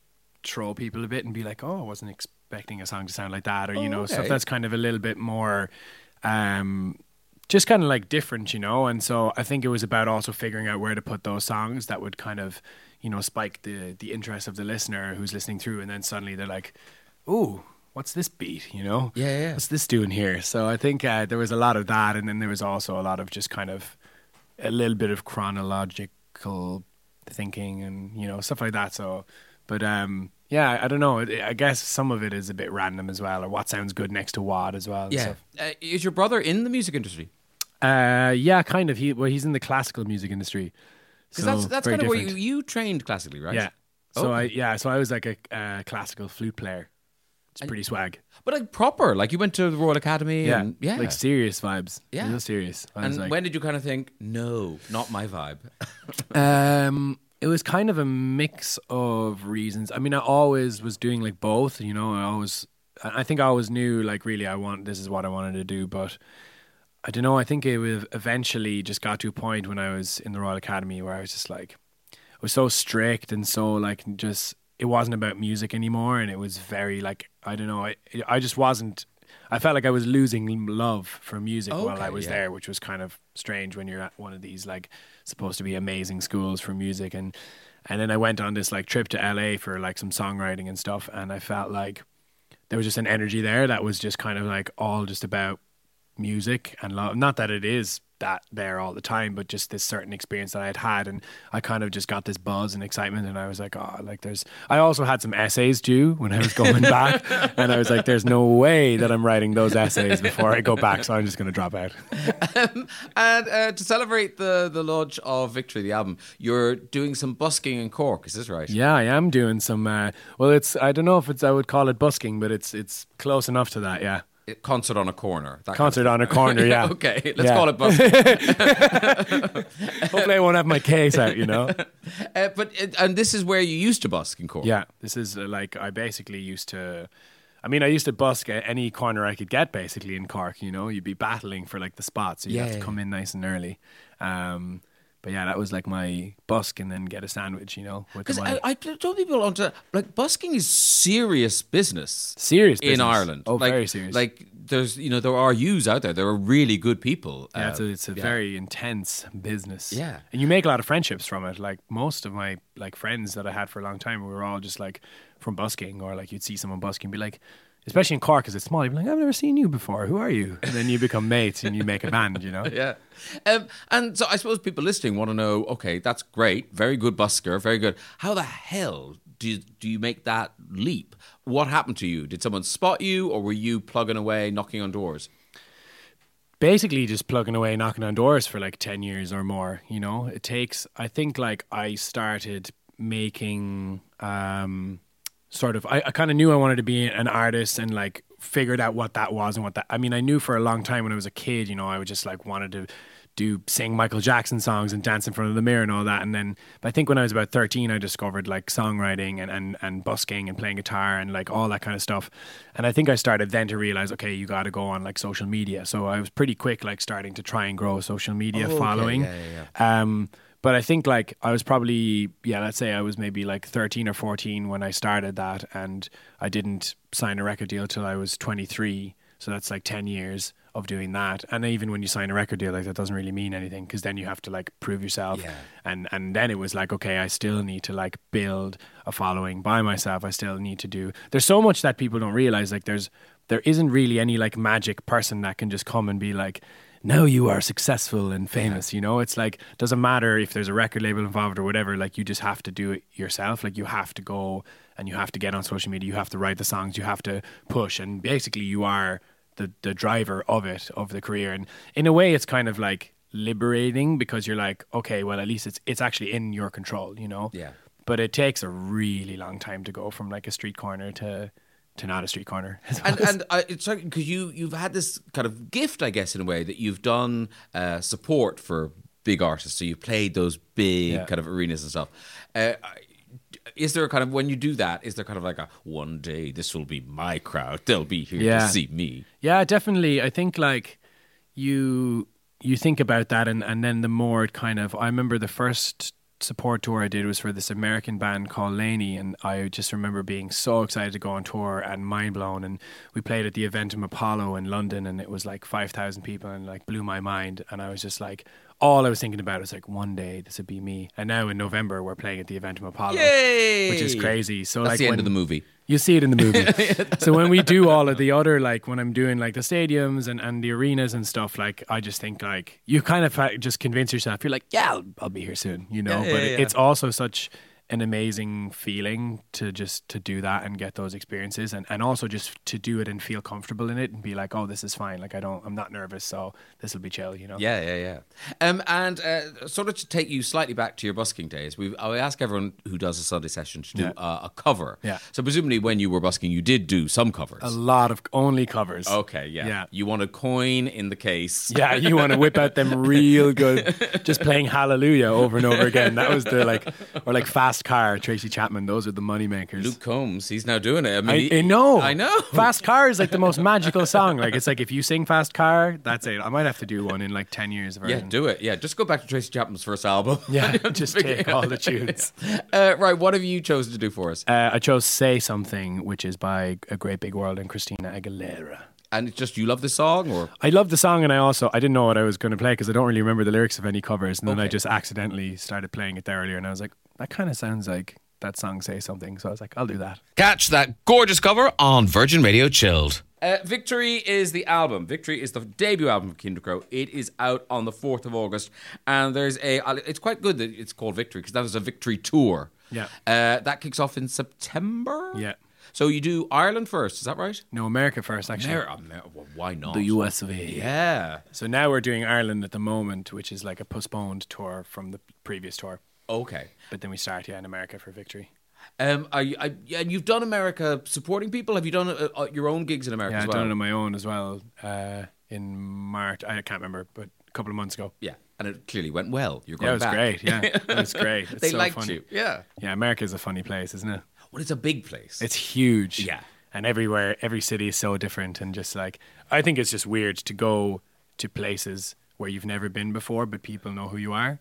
throw people a bit and be like, oh, I wasn't expecting a song to sound like that, or you Oh, know, okay. stuff that's kind of a little bit more. Um, just kind of like different, you know. And so I think it was about also figuring out where to put those songs that would kind of, you know, spike the the interest of the listener who's listening through, and then suddenly they're like, "Ooh, what's this beat?" You know, Yeah, yeah. what's this doing here? So I think uh, there was a lot of that, and then there was also a lot of just kind of a little bit of chronological thinking and you know stuff like that. So, but um, yeah, I don't know. I I guess some of it is a bit random as well, or what sounds good next to what as well. Yeah. stuff. Uh, is your brother in the music industry? Uh, yeah, kind of. He well, he's in the classical music industry. Because So, that's that's very kind of where you, you trained classically, right? Yeah. So I yeah, so I was like a uh, classical flute player. It's And- pretty swag. But like proper, like you went to the Royal Academy. Yeah, and, yeah. like serious vibes. Yeah. real serious. I and like, when did you kind of think, no, not my vibe? [LAUGHS] Um, it was kind of a mix of reasons. I mean, I always was doing like both. You know, I always I think I always knew like really I want this is what I wanted to do, but I don't know. I think it would eventually just got to a point when I was in the Royal Academy where I was just like, it was so strict and so like just it wasn't about music anymore, and it was very like I don't know. I I just wasn't. I felt like I was losing love for music while I was yeah. there, which was kind of strange when you're at one of these like supposed to be amazing schools for music and and then I went on this like trip to LA for like some songwriting and stuff and I felt like there was just an energy there that was just kind of like all just about music and love. Not that it is that there all the time, but just this certain experience that I had had, and I kind of just got this buzz and excitement, and I was like, oh, like there's. I also had some essays due when I was going [LAUGHS] back, and I was like, there's no way that I'm writing those essays before I go back, so I'm just going to drop out. And uh, to celebrate the, the launch of Victory, the album, you're doing some busking in Cork. Is this right? Yeah, I am doing some. Uh, well, it's I don't know if it's I would call it busking, but it's it's close enough to that. Yeah, Concert on a corner. that kind of concert on a corner. [LAUGHS] Yeah, Okay, let's Yeah. call it busking. [LAUGHS] Hopefully, I won't have my case out. You know. [LAUGHS] uh, but uh, and this is where you used to busk in Cork. Yeah, this is uh, like I basically used to. I mean, I used to busk at any corner I could get, basically in Cork. You know, you'd be battling for like the spots, so you have to yeah. come in nice and early. Um, but yeah, that was like my busk, and then get a sandwich. You know, Because. I, I told people on to like busking is serious business. Serious in. Ireland. Oh, like, very serious. Like there's you know there are yous out there. There are really good people. Yeah, uh, it's a, it's a yeah. very intense business. Yeah. and you make a lot of friendships from it. Like most of my like friends that I had for a long time, we were all just like from busking, or like you'd see someone busking, be like, especially in Cork, because it's small. You'd be like, I've never seen you before. Who are you? And then you become mates and you make a band. You know. [LAUGHS] Yeah. Um, and so I suppose people listening want to know okay, that's great. Very good busker. Very good. How the hell do you, do you make that leap? What happened to you? Did someone spot you or were you plugging away, knocking on doors? basically just plugging away knocking on doors for like 10 years or more you know it takes i think like i started making um sort of i, I kind of knew i wanted to be an artist and like figured out what that was and what that i mean i knew for a long time when i was a kid you know i would just like wanted to do sing michael jackson songs and dance in front of the mirror and all that. And then but i think when i was about 13 i discovered like songwriting and, and, and busking and playing guitar and like all that kind of stuff. And i think i started then to realize okay you got to go on like social media. So i was pretty quick like starting to try and grow a social media Oh, okay. following. Yeah, yeah, um, but I think like I was probably yeah, let's say I was maybe like thirteen or fourteen when I started that, and I didn't sign a record deal till I was twenty three. So that's like ten years of doing that. And even when you sign a record deal, like that doesn't really mean anything because then you have to like prove yourself. Yeah. And and then it was like okay, I still need to like build a following by myself. I still need to do. There's so much that people don't realize. Like there's there isn't really any like magic person that can just come and be like now you are successful and famous you know? It's like doesn't matter if there's a record label involved or whatever like you just have to do it yourself. Like you have to go and you have to get on social media. You have to write the songs. You have to push. And basically you are the the driver of it of the career. And in a way it's kind of like liberating because you're like okay well at least it's it's actually in your control you know? Yeah. but it takes a really long time to go from like a street corner to to not a street corner [LAUGHS] and and uh, it's like because you you've had this kind of gift, I guess, in a way that you've done uh, support for big artists. So you've played those big Yeah. kind of arenas and stuff. Uh, is there a kind of when you do that? Is there kind of like a one day this will be my crowd? They'll be here Yeah. to see me. Yeah, definitely. I think like you you think about that and, and then the more it kind of I remember the first support tour I did was for this American band called LANY and I just remember being so excited to go on tour and mind blown and we played at the Eventim Apollo in London and it was like 5,000 people and like blew my mind and I was just like all I was thinking about was like one day this would be me and now in November we're playing at the Eventim Apollo Yay! which is crazy so That's like the end when, of the movie. You see it in the movie. [LAUGHS] so when we do all of the other, like when I'm doing like the stadiums and, and the arenas and stuff, like I just think like you kind of just convince yourself. You're like, yeah, I'll, I'll be here soon, you know. Yeah, yeah, but it's also such an amazing feeling to just to do that and get those experiences and, and also just to do it and feel comfortable in it and be like, oh, this is fine. Like I don't, I'm not nervous, so this will be chill, you know. Yeah, yeah, yeah. Um, and uh, sort of to take you slightly back to your busking days, we I ask everyone who does a Sunday session to do Yeah. uh, a cover. Yeah. So presumably, when you were busking, you did do some covers. A lot of only covers. okay. Yeah. Yeah. You want a coin in the case. Yeah, you want to whip out them [LAUGHS] real good, just playing Hallelujah over and over again. That was the like, or like Fast Fast Car, Tracy Chapman. Those are the money makers. Luke Combs, he's now doing it. I mean, I, he- I know. I know. Fast Car is like the most [LAUGHS] magical song. Like it's like if you sing Fast Car, that's it. I might have to do one in like ten years. Yeah, Version. do it. Yeah, just go back to Tracy Chapman's first album. Yeah, [LAUGHS] just take all the tunes. [LAUGHS] Uh, right, what have you chosen to do for us? Uh, I chose "Say Something," which is by A Great Big World and Christina Aguilera. And it's just you love the song, or I love the song, and I also I didn't know what I was going to play because I don't really remember the lyrics of any covers, and then I just accidentally started playing it there earlier, and I was like, that kind of sounds like that song "Say Something," so I was like, I'll do that. catch that gorgeous cover on Virgin Radio Chilled. Uh, Victory is the album. Victory is the debut album of Cian Ducrot. It is out on the fourth of August, and there's a. uh, It's quite good that it's called Victory because that was a Victory tour. Yeah. uh, that kicks off in September. Yeah. So you do Ireland first, is that right? No, America first, actually. Amer- Amer- well, why not? The US of A. Yeah. So now we're doing Ireland at the moment, which is like a postponed tour from the previous tour. Okay. But then we start, yeah, in America for victory. Um, are you, I, yeah, and you've done America supporting people. Have you done uh, uh, your own gigs in America Yeah, as I've done it on my own as well uh, in March. I can't remember, but a couple of months ago. Yeah, and it clearly went well. You're going. Yeah, it was back. great. Yeah, it [LAUGHS] was great. It's they so liked funny. you. Yeah. Yeah, America is a funny place, isn't it? Well, it's a big place. It's huge. Yeah. And everywhere, every city is so different. And just like, I think it's just weird to go to places where you've never been before, but people know who you are.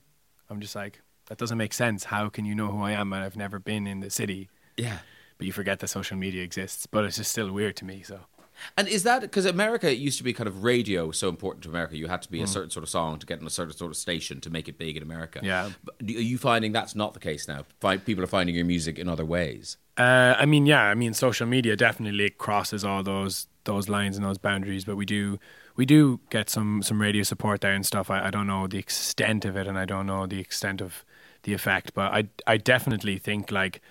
I'm just like, that doesn't make sense. How can you know who I am and I've never been in the city? yeah. But you forget that social media exists. But it's just still weird to me. So And is that because America used to be kind of radio so important to America? You had to be Mm. a certain sort of song to get on a certain sort of station to make it big in America. Yeah. But are you finding that's not the case now? People are finding your music in other ways. Uh, I mean, yeah, I mean, social media definitely crosses all those those lines and those boundaries. But we do we do get some some radio support there and stuff. I, I don't know the extent of it, and I don't know the extent of the effect. But I I definitely think like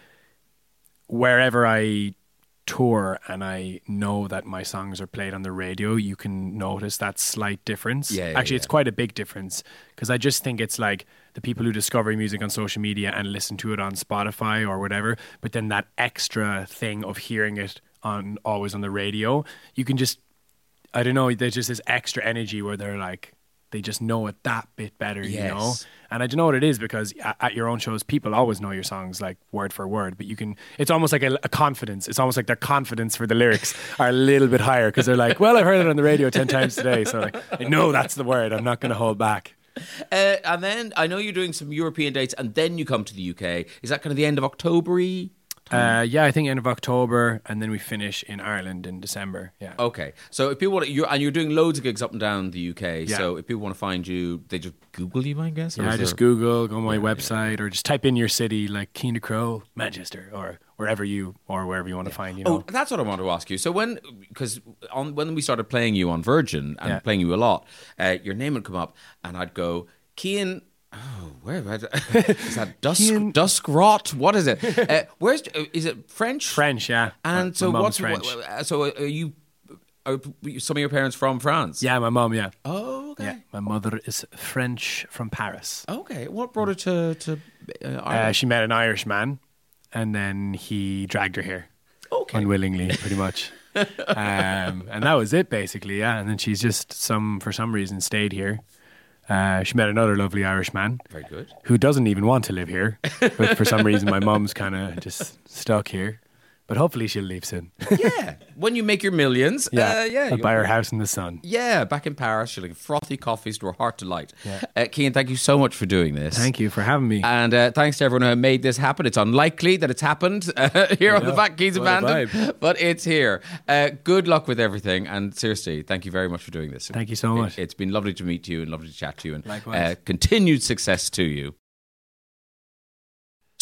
wherever I tour and I know that my songs are played on the radio, you can notice that slight difference. Yeah, yeah, Actually, yeah. it's quite a big difference because I just think it's like the people who discover music on social media and listen to it on Spotify or whatever, but then that extra thing of hearing it on always on the radio, you can just I don't know, there's just this extra energy where they're like they just know it that bit better, you know. And I don't know what it is because at, at your own shows, people always know your songs like word for word, but you can. It's almost like a, a confidence. It's almost like their confidence for the lyrics [LAUGHS] are a little bit higher because they're like, "Well, I've heard it on the radio ten times today, so like, I know that's the word. I'm not going to hold back." Uh, and then I know you're doing some European dates, and then you come to the UK. Is that kind of the end of October? Uh, yeah, I think end of October, and then we finish in Ireland in December. Yeah. Okay, so if people want to, you're, and you're doing loads of gigs up and down the UK. Yeah. So if people want to find you, they just Google you, I guess. Yeah, just there- Google, go on my website, or just type in your city, like Cian Ducrot, Manchester, or wherever you or wherever you want to find. You know, Oh, that's what I want to ask you. So when, because on when we started playing you on Virgin and Yeah. playing you a lot, uh, your name would come up, and I'd go, Kean. Oh, where [LAUGHS] is that? Dusk Dusk Rot. What is it? [LAUGHS] Uh, where's uh, is it French? French, yeah. And My- so my what's French? what- uh, so are you? Are some of your parents from France? Yeah, my mom. Yeah. Oh, okay. Yeah, my mother is French from Paris. Okay. What brought her to to uh, Uh, Ireland? she met an Irish man, and then he dragged her here okay. unwillingly, pretty much. [LAUGHS] um, and that was it, basically. Yeah, and then she's just some for some reason stayed here. Uh, she met another lovely Irish man Very good. who doesn't even want to live here, but for some reason my mum's kind of just stuck here. But hopefully she'll leave soon. [LAUGHS] Yeah. when you make your millions, yeah, uh, yeah. I'll buy her house in the sun. Yeah, back in Paris, she'll get frothy coffees to her heart delight. Uh, Cian, thank you so much for doing this. Thank you for having me. And uh, thanks to everyone who made this happen. It's unlikely that it's happened [LAUGHS] uh, here on the. Back Keys Abandoned, but it's here. Uh, good luck with everything. And seriously, thank you very much for doing this. Thank you so much. It, has been lovely to meet you and lovely to chat to you. And Likewise. Uh, continued success to you.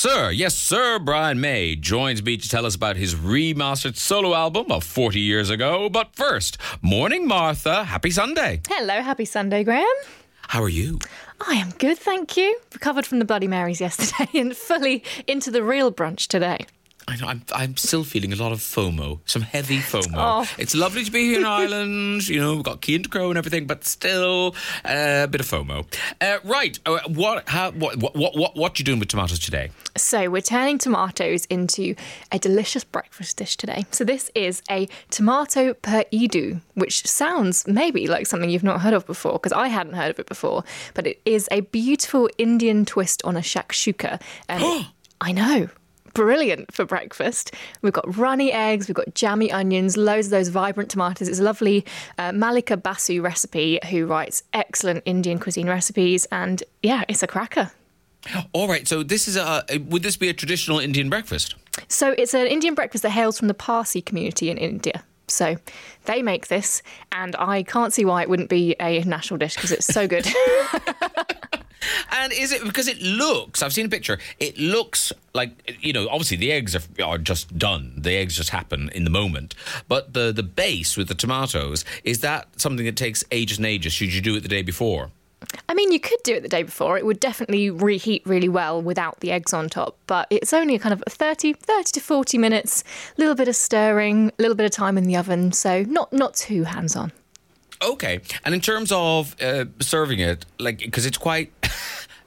Sir, yes, Sir Brian May joins me to tell us about his remastered solo album of 40 years ago. But first, Morning Martha, happy Sunday. Hello, happy Sunday, Graham. How are you? I am good, thank you. Recovered from the Bloody Marys yesterday [LAUGHS] and fully into the real brunch today. I know, I'm, I'm still feeling a lot of FOMO, some heavy [LAUGHS] FOMO. Oh. It's lovely to be here in [LAUGHS] Ireland, you know, we've got Cian Ducrot and everything, but still uh, a bit of FOMO. Uh, right, uh, what, how, what, what, what, what, what you doing with tomatoes today? So, we're turning tomatoes into a delicious breakfast dish today. So, this is a tomato par eedu, which sounds maybe like something you've not heard of before, because I hadn't heard of it before, but it is a beautiful Indian twist on a shakshuka. And [GASPS] I know. Brilliant for breakfast. We've got runny eggs, we've got jammy onions, loads of those vibrant tomatoes. It's a lovely uh, Malika Basu recipe who writes excellent Indian cuisine recipes. And yeah, it's a cracker. All right. So this is a. Would this be a traditional Indian breakfast? So it's an Indian breakfast that hails from the Parsi community in India. So they make this, and I can't see why it wouldn't be a national dish because it's so good. [LAUGHS] [LAUGHS] And is it because it looks? I've seen a picture. It looks like you know. Obviously, the eggs are, are just done. The eggs just happen in the moment. But the the base with the tomatoes is that something that takes ages and ages. Should you do it the day before? I mean, you could do it the day before. It would definitely reheat really well without the eggs on top, but it's only a kind of 30, 30 to 40 minutes, a little bit of stirring, a little bit of time in the oven, so not, not too hands on. Okay. And in terms of uh, serving it, like because it's quite. [LAUGHS]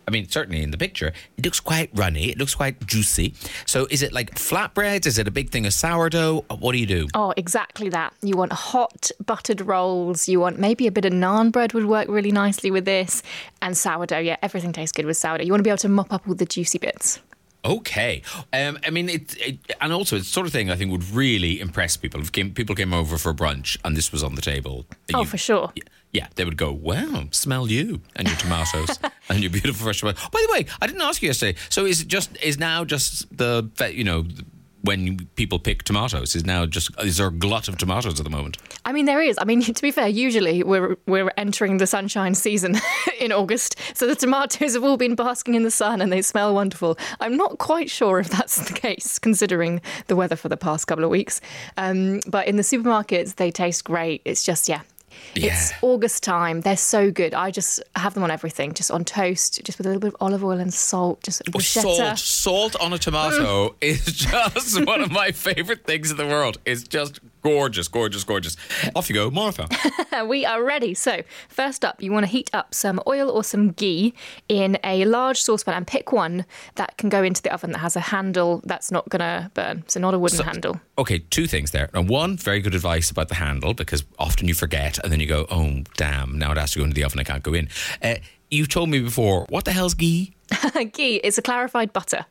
I mean, certainly in the picture, it looks quite runny. It looks quite juicy. So, is it like flatbreads? Is it a big thing of sourdough? What do you do? Oh, exactly that. You want hot buttered rolls. You want maybe a bit of naan bread would work really nicely with this. And sourdough. Yeah, everything tastes good with sourdough. You want to be able to mop up all the juicy bits. Okay. Um, I mean, it, it, and also it's the sort of thing I think would really impress people. If came, people came over for brunch and this was on the table, Oh, you- for sure. Yeah, they would go, wow, smell you and your tomatoes [LAUGHS] and your beautiful fresh tomatoes. By the way, I didn't ask you yesterday. So is it just, is now just the, you know, when people pick tomatoes, is now just, is there a glut of tomatoes at the moment? I mean, there is. I mean, [LAUGHS] to be fair, usually we're we're entering the sunshine season [LAUGHS] in August, so the tomatoes have all been basking in the sun and they smell wonderful. I'm not quite sure if that's the case, considering the weather for the past couple of weeks. Um, but in the supermarkets, they taste great. It's just yeah. It's August time. They're so good. I just have them on everything, just on toast, just with a little bit of olive oil and salt, just Oh, salt, salt on a tomato [LAUGHS] is just one of my favorite things in the world. It's just gorgeous, gorgeous, gorgeous. Off you go, Martha. [LAUGHS] we are ready. So, first up, you want to heat up some oil or some ghee in a large saucepan and pick one that can go into the oven that has a handle that's not going to burn. So, not a wooden handle. Okay, two things there. And one, very good advice about the handle because often you forget and then you go, oh, damn, now it has to go into the oven. I can't go in. Uh, you told me before, what the hell's ghee? [LAUGHS] ghee is a clarified butter.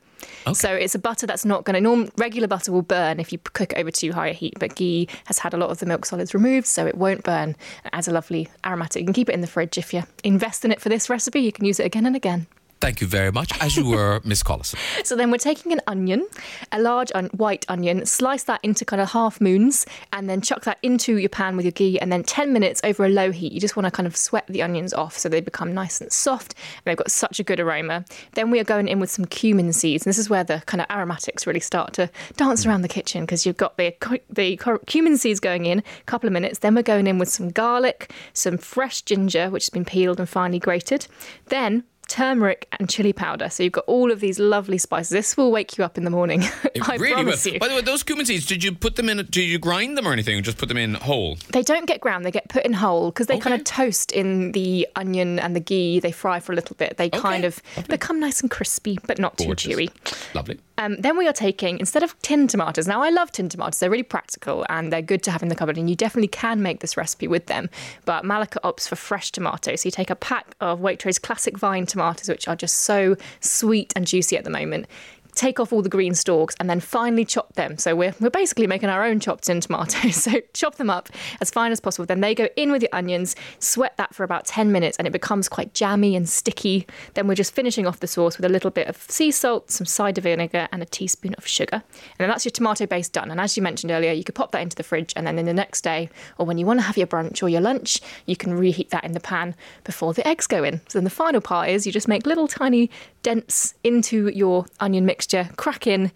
So it's a butter that's not going to. Norm regular butter will burn if you cook it over too high a heat, but ghee has had a lot of the milk solids removed, so it won't burn. It adds a lovely aromatic. You can keep it in the fridge if you invest in it for this recipe. You can use it again and again. Thank you very much. As you were, Miss Collison. [LAUGHS] So then we're taking an onion, a large un- white onion, slice that into kind of half moons, and then chuck that into your pan with your ghee, and then 10 minutes over a low heat. You just want to kind of sweat the onions off so they become nice and soft, and they've got such a good aroma. Then we are going in with some cumin seeds, and this is where the kind of aromatics really start to dance hmm. around the kitchen because you've got the the cumin seeds going in, a couple of minutes. Then we're going in with some garlic, some fresh ginger, which has been peeled and finely grated. Then turmeric and chili powder. So you've got all of these lovely spices. This will wake you up in the morning. [LAUGHS] It I really promise will. you. By the way, those cumin seeds, did you put them in, did you grind them or anything? Or just put them in whole? They don't get ground, they get put in whole because they kind of toast in the onion and the ghee. They fry for a little bit. They kind of become nice and crispy, but not Gorgeous. too chewy. Lovely. Um, then we are taking, instead of tin tomatoes, now I love tin tomatoes, they're really practical and they're good to have in the cupboard, and you definitely can make this recipe with them. But Malika opts for fresh tomatoes. So you take a pack of Waitrose classic vine tomatoes, which are just so sweet and juicy at the moment. Take off all the green stalks and then finely chop them. So we're, we're basically making our own chopped tin tomatoes. [LAUGHS] So chop them up as fine as possible. Then they go in with your onions, sweat that for about 10 minutes, and it becomes quite jammy and sticky. Then we're just finishing off the sauce with a little bit of sea salt, some cider vinegar, and a teaspoon of sugar. And then that's your tomato base done. And as you mentioned earlier, you could pop that into the fridge, and then in the next day, or when you want to have your brunch or your lunch, you can reheat that in the pan before the eggs go in. So then the final part is you just make little tiny dents into your onion mixture, crack in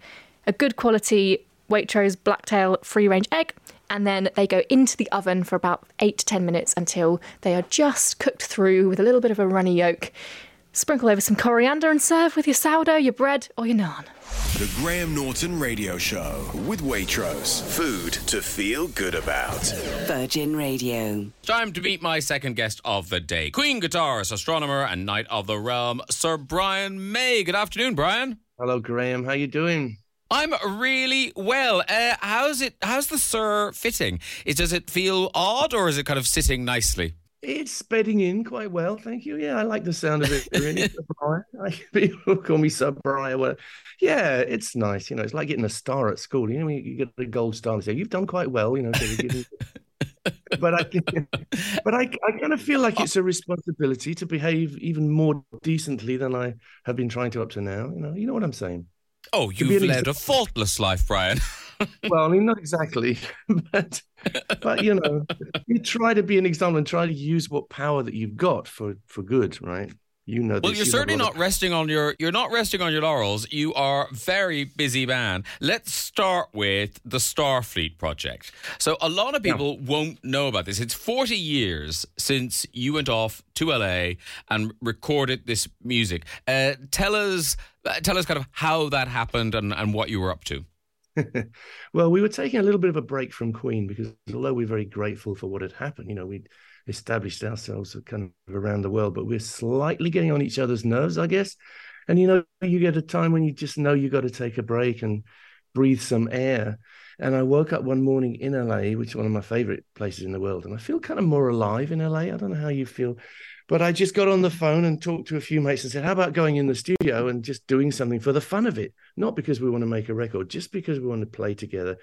a good quality Waitrose blacktail free range egg, and then they go into the oven for about eight to 10 minutes until they are just cooked through with a little bit of a runny yolk. Sprinkle over some coriander and serve with your sourdough, your bread, or your naan. The Graham Norton Radio Show with Waitrose. Food to feel good about. Virgin Radio. Time to meet my second guest of the day, Queen guitarist, astronomer, and Knight of the Realm, Sir Brian May. Good afternoon, Brian. Hello, Graham. How are you doing? I'm really well. Uh, how's it? How's the Sir fitting? Is, does it feel odd, or is it kind of sitting nicely? It's bedding in quite well, thank you. Yeah, I like the sound of it. Really, [LAUGHS] [LAUGHS] people call me Sub Brian. Yeah, it's nice. You know, it's like getting a star at school. You know, you get a gold star and say you've done quite well. You know, [LAUGHS] but I, but I, I kind of feel like it's a responsibility to behave even more decently than I have been trying to up to now. You know, you know what I'm saying. Oh, you've led a faultless life, Brian. Well, I mean, not exactly, [LAUGHS] but but you know, you try to be an example and try to use what power that you've got for for good, right? You know. Well, you're you certainly not of... resting on your you're not resting on your laurels. You are very busy man. Let's start with the Star Fleet Project. So a lot of people yeah. won't know about this. It's 40 years since you went off to LA and recorded this music. Uh, tell us uh, tell us kind of how that happened and, and what you were up to. [LAUGHS] well, we were taking a little bit of a break from Queen because although we're very grateful for what had happened, you know, we'd established ourselves kind of around the world, but we're slightly getting on each other's nerves, I guess. And you know, you get a time when you just know you've got to take a break and breathe some air. And I woke up one morning in LA, which is one of my favorite places in the world, and I feel kind of more alive in LA. I don't know how you feel, but I just got on the phone and talked to a few mates and said, How about going in the studio and just doing something for the fun of it? Not because we want to make a record, just because we want to play together.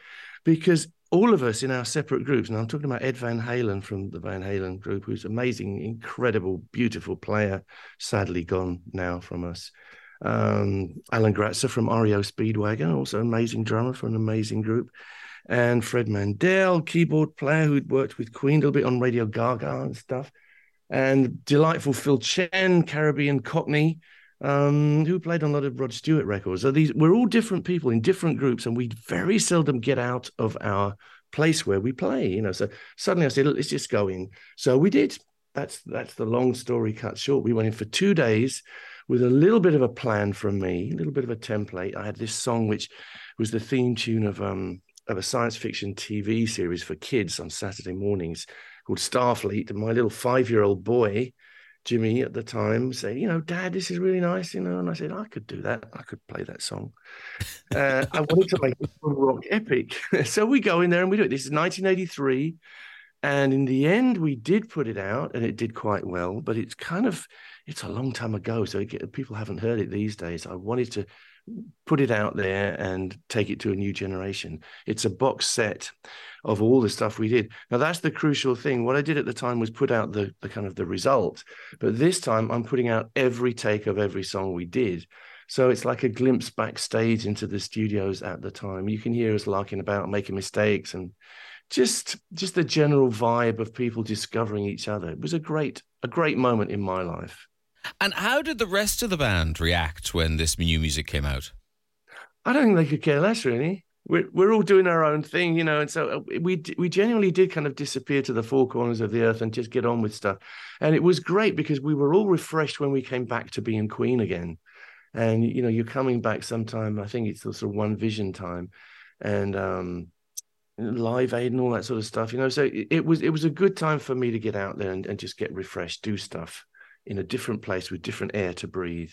Because all of us in our separate groups, and I'm talking about Ed Van Halen from the Van Halen group, who's amazing, incredible, beautiful player, sadly gone now from us. Um, Alan Gratzer from REO Speedwagon, also amazing drummer for an amazing group. And Fred Mandel, keyboard player who'd worked with Queen a little bit on Radio Ga Ga and stuff and delightful Phil Chen, Caribbean Cockney, um, who played on a lot of Rod Stewart records. So these we're all different people in different groups, and we very seldom get out of our place where we play. You know, so suddenly I said, let's just go in. So we did. That's that's the long story cut short. We went in for two days with a little bit of a plan from me, a little bit of a template. I had this song which was the theme tune of um of a science fiction TV series for kids on Saturday mornings called Star Fleet, and my little five-year-old boy, Jimmy, at the time, said, "You know, Dad, this is really nice." You know, and I said, "I could do that. I could play that song." [LAUGHS] Uh, I wanted to make a rock epic, [LAUGHS] so we go in there and we do it. This is 1983, and in the end, we did put it out, and it did quite well. But it's kind of it's a long time ago, so it, people haven't heard it these days. I wanted to put it out there and take it to a new generation. It's a box set of all the stuff we did. Now that's the crucial thing. What I did at the time was put out the, the kind of the result, but this time I'm putting out every take of every song we did. So it's like a glimpse backstage into the studios at the time. You can hear us larking about, making mistakes, and just just the general vibe of people discovering each other. It was a great a great moment in my life. And how did the rest of the band react when this new music came out? I don't think they could care less, really. We're we're all doing our own thing, you know, and so uh, we we genuinely did kind of disappear to the four corners of the earth and just get on with stuff. And it was great because we were all refreshed when we came back to being Queen again. And you know, you're coming back sometime. I think it's the sort of one vision time, and um, live aid and all that sort of stuff. You know, so it, it was it was a good time for me to get out there and, and just get refreshed, do stuff in a different place with different air to breathe.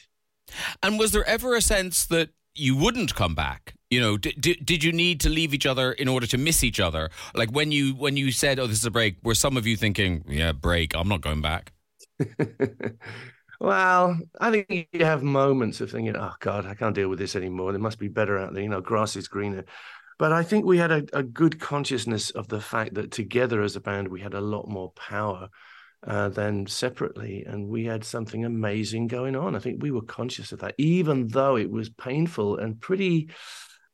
And was there ever a sense that you wouldn't come back? You know, did, did, did you need to leave each other in order to miss each other? Like when you when you said, "Oh, this is a break," were some of you thinking, "Yeah, break. I'm not going back." [LAUGHS] well, I think you have moments of thinking, "Oh God, I can't deal with this anymore. There must be better out there." You know, grass is greener. But I think we had a, a good consciousness of the fact that together as a band we had a lot more power uh, than separately. And we had something amazing going on. I think we were conscious of that, even though it was painful and pretty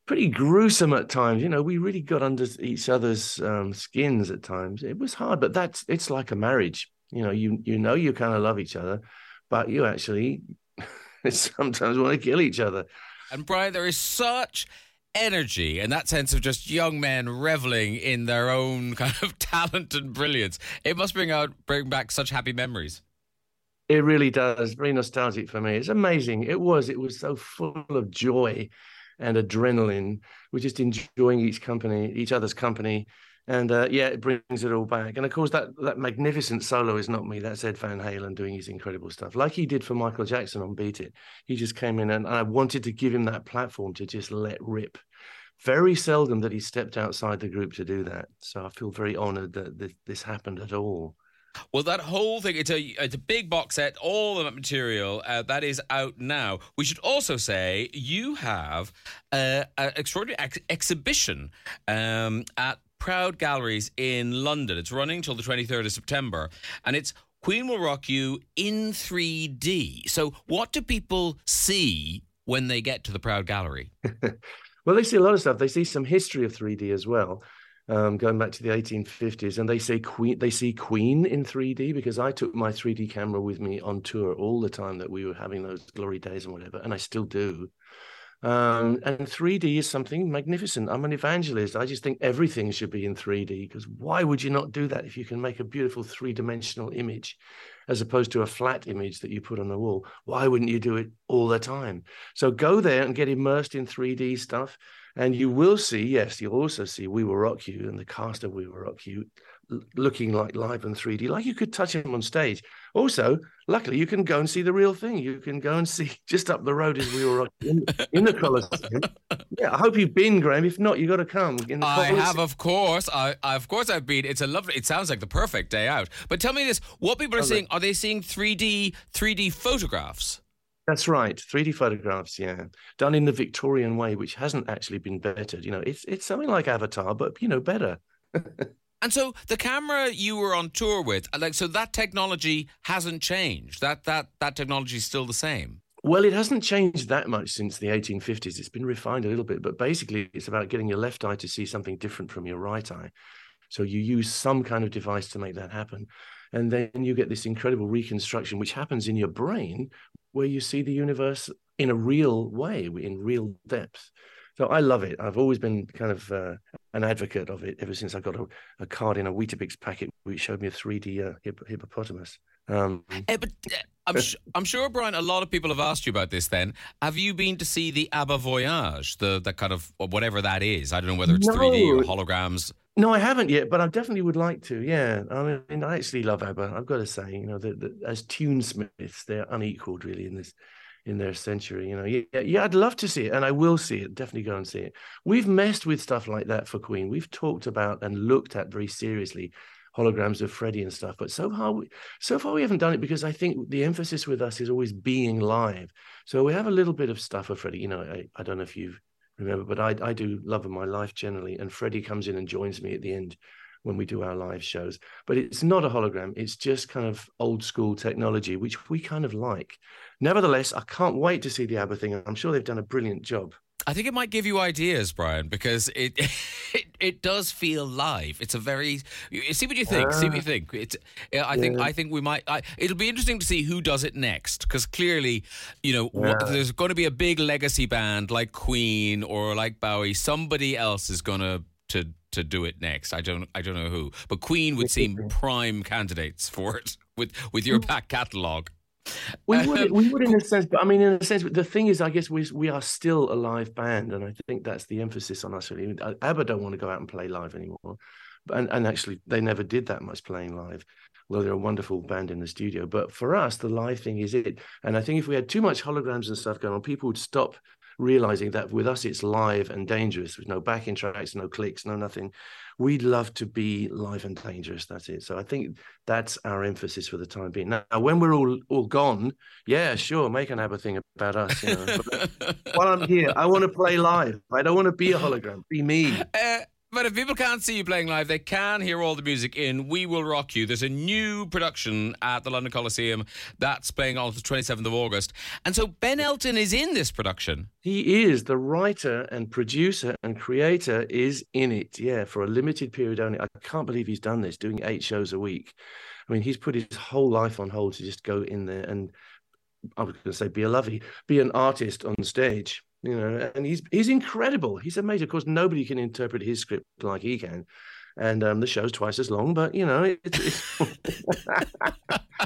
pretty gruesome at times. You know, we really got under each other's um, skins at times. It was hard, but that's it's like a marriage. You know, you you know you kind of love each other, but you actually [LAUGHS] sometimes want to kill each other. And Brian, there is such energy and that sense of just young men reveling in their own [LAUGHS] kind of talent and brilliance. It must bring out bring back such happy memories. It really does. Very nostalgic for me. It's amazing. It was. It was so full of joy and adrenaline. We're just enjoying each company, each other's company, and uh, yeah, it brings it all back. And of course, that that magnificent solo is not me. That's Ed Van Halen doing his incredible stuff, like he did for Michael Jackson on Beat It. He just came in, and I wanted to give him that platform to just let rip. Very seldom that he stepped outside the group to do that. So I feel very honoured that this happened at all. Well, that whole thing, it's a, it's a big box set, all the material uh, that is out now. We should also say you have uh, an extraordinary ex- exhibition um, at Proud Galleries in London. It's running till the 23rd of September, and it's Queen Will Rock You in 3D. So, what do people see when they get to the Proud Gallery? [LAUGHS] well, they see a lot of stuff. They see some history of 3D as well um, going back to the 1850s, and they say Queen. They see Queen in 3D because I took my 3D camera with me on tour all the time that we were having those glory days and whatever, and I still do. Um, and 3D is something magnificent. I'm an evangelist. I just think everything should be in 3D because why would you not do that if you can make a beautiful three dimensional image as opposed to a flat image that you put on the wall? Why wouldn't you do it all the time? So go there and get immersed in 3D stuff. And you will see, yes, you'll also see We Will Rock You and the cast of We Will Rock You looking like live and 3D, like you could touch him on stage. Also, luckily, you can go and see the real thing. You can go and see [LAUGHS] just up the road as we were in, in the Coliseum. Yeah, I hope you've been, Graham. If not, you've got to come. I have, of course. I, I, of course, I've been. It's a lovely. It sounds like the perfect day out. But tell me this: what people are seeing? Are they seeing 3D 3D photographs? That's right, 3D photographs, yeah, done in the Victorian way, which hasn't actually been bettered. You know, it's it's something like Avatar, but you know, better. [LAUGHS] and so the camera you were on tour with, uh, like, so that technology hasn't changed. That that that technology is still the same. Well, it hasn't changed that much since the 1850s. It's been refined a little bit, but basically, it's about getting your left eye to see something different from your right eye. So you use some kind of device to make that happen. And then you get this incredible reconstruction, which happens in your brain, where you see the universe in a real way, in real depth. So I love it. I've always been kind of uh, an advocate of it ever since I got a, a, card in a Weetabix packet which showed me a 3D uh, hippopotamus. Um, uh, but uh, I'm, [LAUGHS] sh- I'm sure, Brian, a lot of people have asked you about this then. Have you been to see the ABBA Voyage, the, the kind of whatever that is? I don't know whether it's no. 3D or holograms. No, I haven't yet, but I definitely would like to. Yeah, I mean, I actually love ABBA. I've got to say, you know, that as tunesmiths, they're unequaled really in this in their century. You know, yeah, yeah, I'd love to see it, and I will see it. Definitely go and see it. We've messed with stuff like that for Queen. We've talked about and looked at very seriously holograms of Freddie and stuff. But so far, we, so far we haven't done it because I think the emphasis with us is always being live. So we have a little bit of stuff of Freddie. You know, I, I don't know if you've remember. But I, I do love of my life generally, and Freddie comes in and joins me at the end when we do our live shows. But it's not a hologram; it's just kind of old school technology, which we kind of like. Nevertheless, I can't wait to see the ABBA thing. I'm sure they've done a brilliant job. I think it might give you ideas, Brian, because it [LAUGHS] it, it does feel live. It's a very see what you think. See what you ah. think. It's I think yeah. I think we might. I, it'll be interesting to see who does it next, because clearly, you know, yeah. there's going to be a big legacy band like Queen or like Bowie. Somebody else is going to to to do it next. I don't I don't know who, but Queen would seem prime candidates for it [LAUGHS] with with your hmm. back catalogue. We would, um, we would in a sense, but I mean, in a sense, the thing is, I guess we we are still a live band, and I think that's the emphasis on us. Really, ABBA don't want to go out and play live anymore, and and actually, they never did that much playing live. Well, they're a wonderful band in the studio, but for us, the live thing is it. And I think if we had too much holograms and stuff going on, people would stop realizing that with us it's live and dangerous. With no backing tracks no clicks no nothing. We'd love to be live and dangerous that's it. So i think that's our emphasis for the time being. Now when we're all all gone yeah sure make an abba thing about us you know [LAUGHS] while i'm here i want to play live. I don't want to be a hologram. Be me. Uh- but if people can't see you playing live, they can hear all the music in We Will Rock You. There's a new production at the London Coliseum that's playing on the 27th of August. And so Ben Elton is in this production. He is. The writer and producer and creator is in it, yeah, for a limited period only. I can't believe he's done this, doing eight shows a week. I mean, he's put his whole life on hold to just go in there and I was going to say be a lovey, be an artist on stage you know, and he's he's incredible. He's amazing. Of course, nobody can interpret his script like he can, and um, the show's twice as long. But you know, it's, it's... [LAUGHS]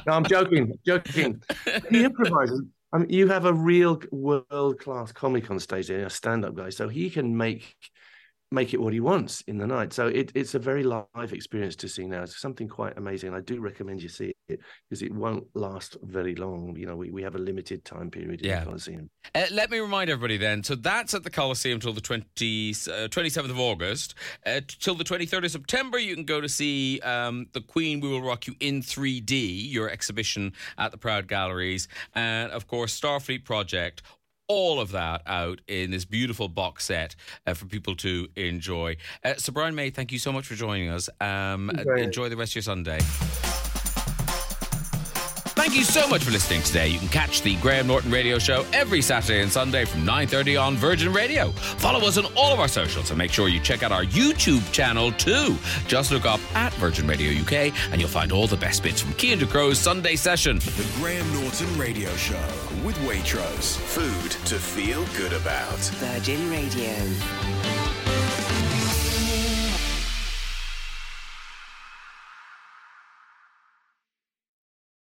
no, I'm joking, joking. He improvises. I mean, you have a real world class comic on stage, a stand up guy, so he can make make it what he wants in the night. So it, it's a very live experience to see now. It's something quite amazing. I do recommend you see it because it won't last very long. You know, we, we have a limited time period in Yeah. the Coliseum. Uh, let me remind everybody then. So that's at the Coliseum till the 20, uh, 27th of August. Uh, till the 23rd of September, you can go to see um, The Queen We Will Rock You in 3D, your exhibition at the Proud Galleries. And of course, Star Fleet Project. All of that out in this beautiful box set uh, for people to enjoy. Uh, so, Brian May, thank you so much for joining us. Um, enjoy the rest of your Sunday. Thank you so much for listening today. You can catch the Graham Norton Radio Show every Saturday and Sunday from 9.30 on Virgin Radio. Follow us on all of our socials and make sure you check out our YouTube channel too. Just look up at Virgin Radio UK and you'll find all the best bits from Cian Ducrot's Sunday session. The Graham Norton Radio Show with Waitrose. Food to feel good about. Virgin Radio.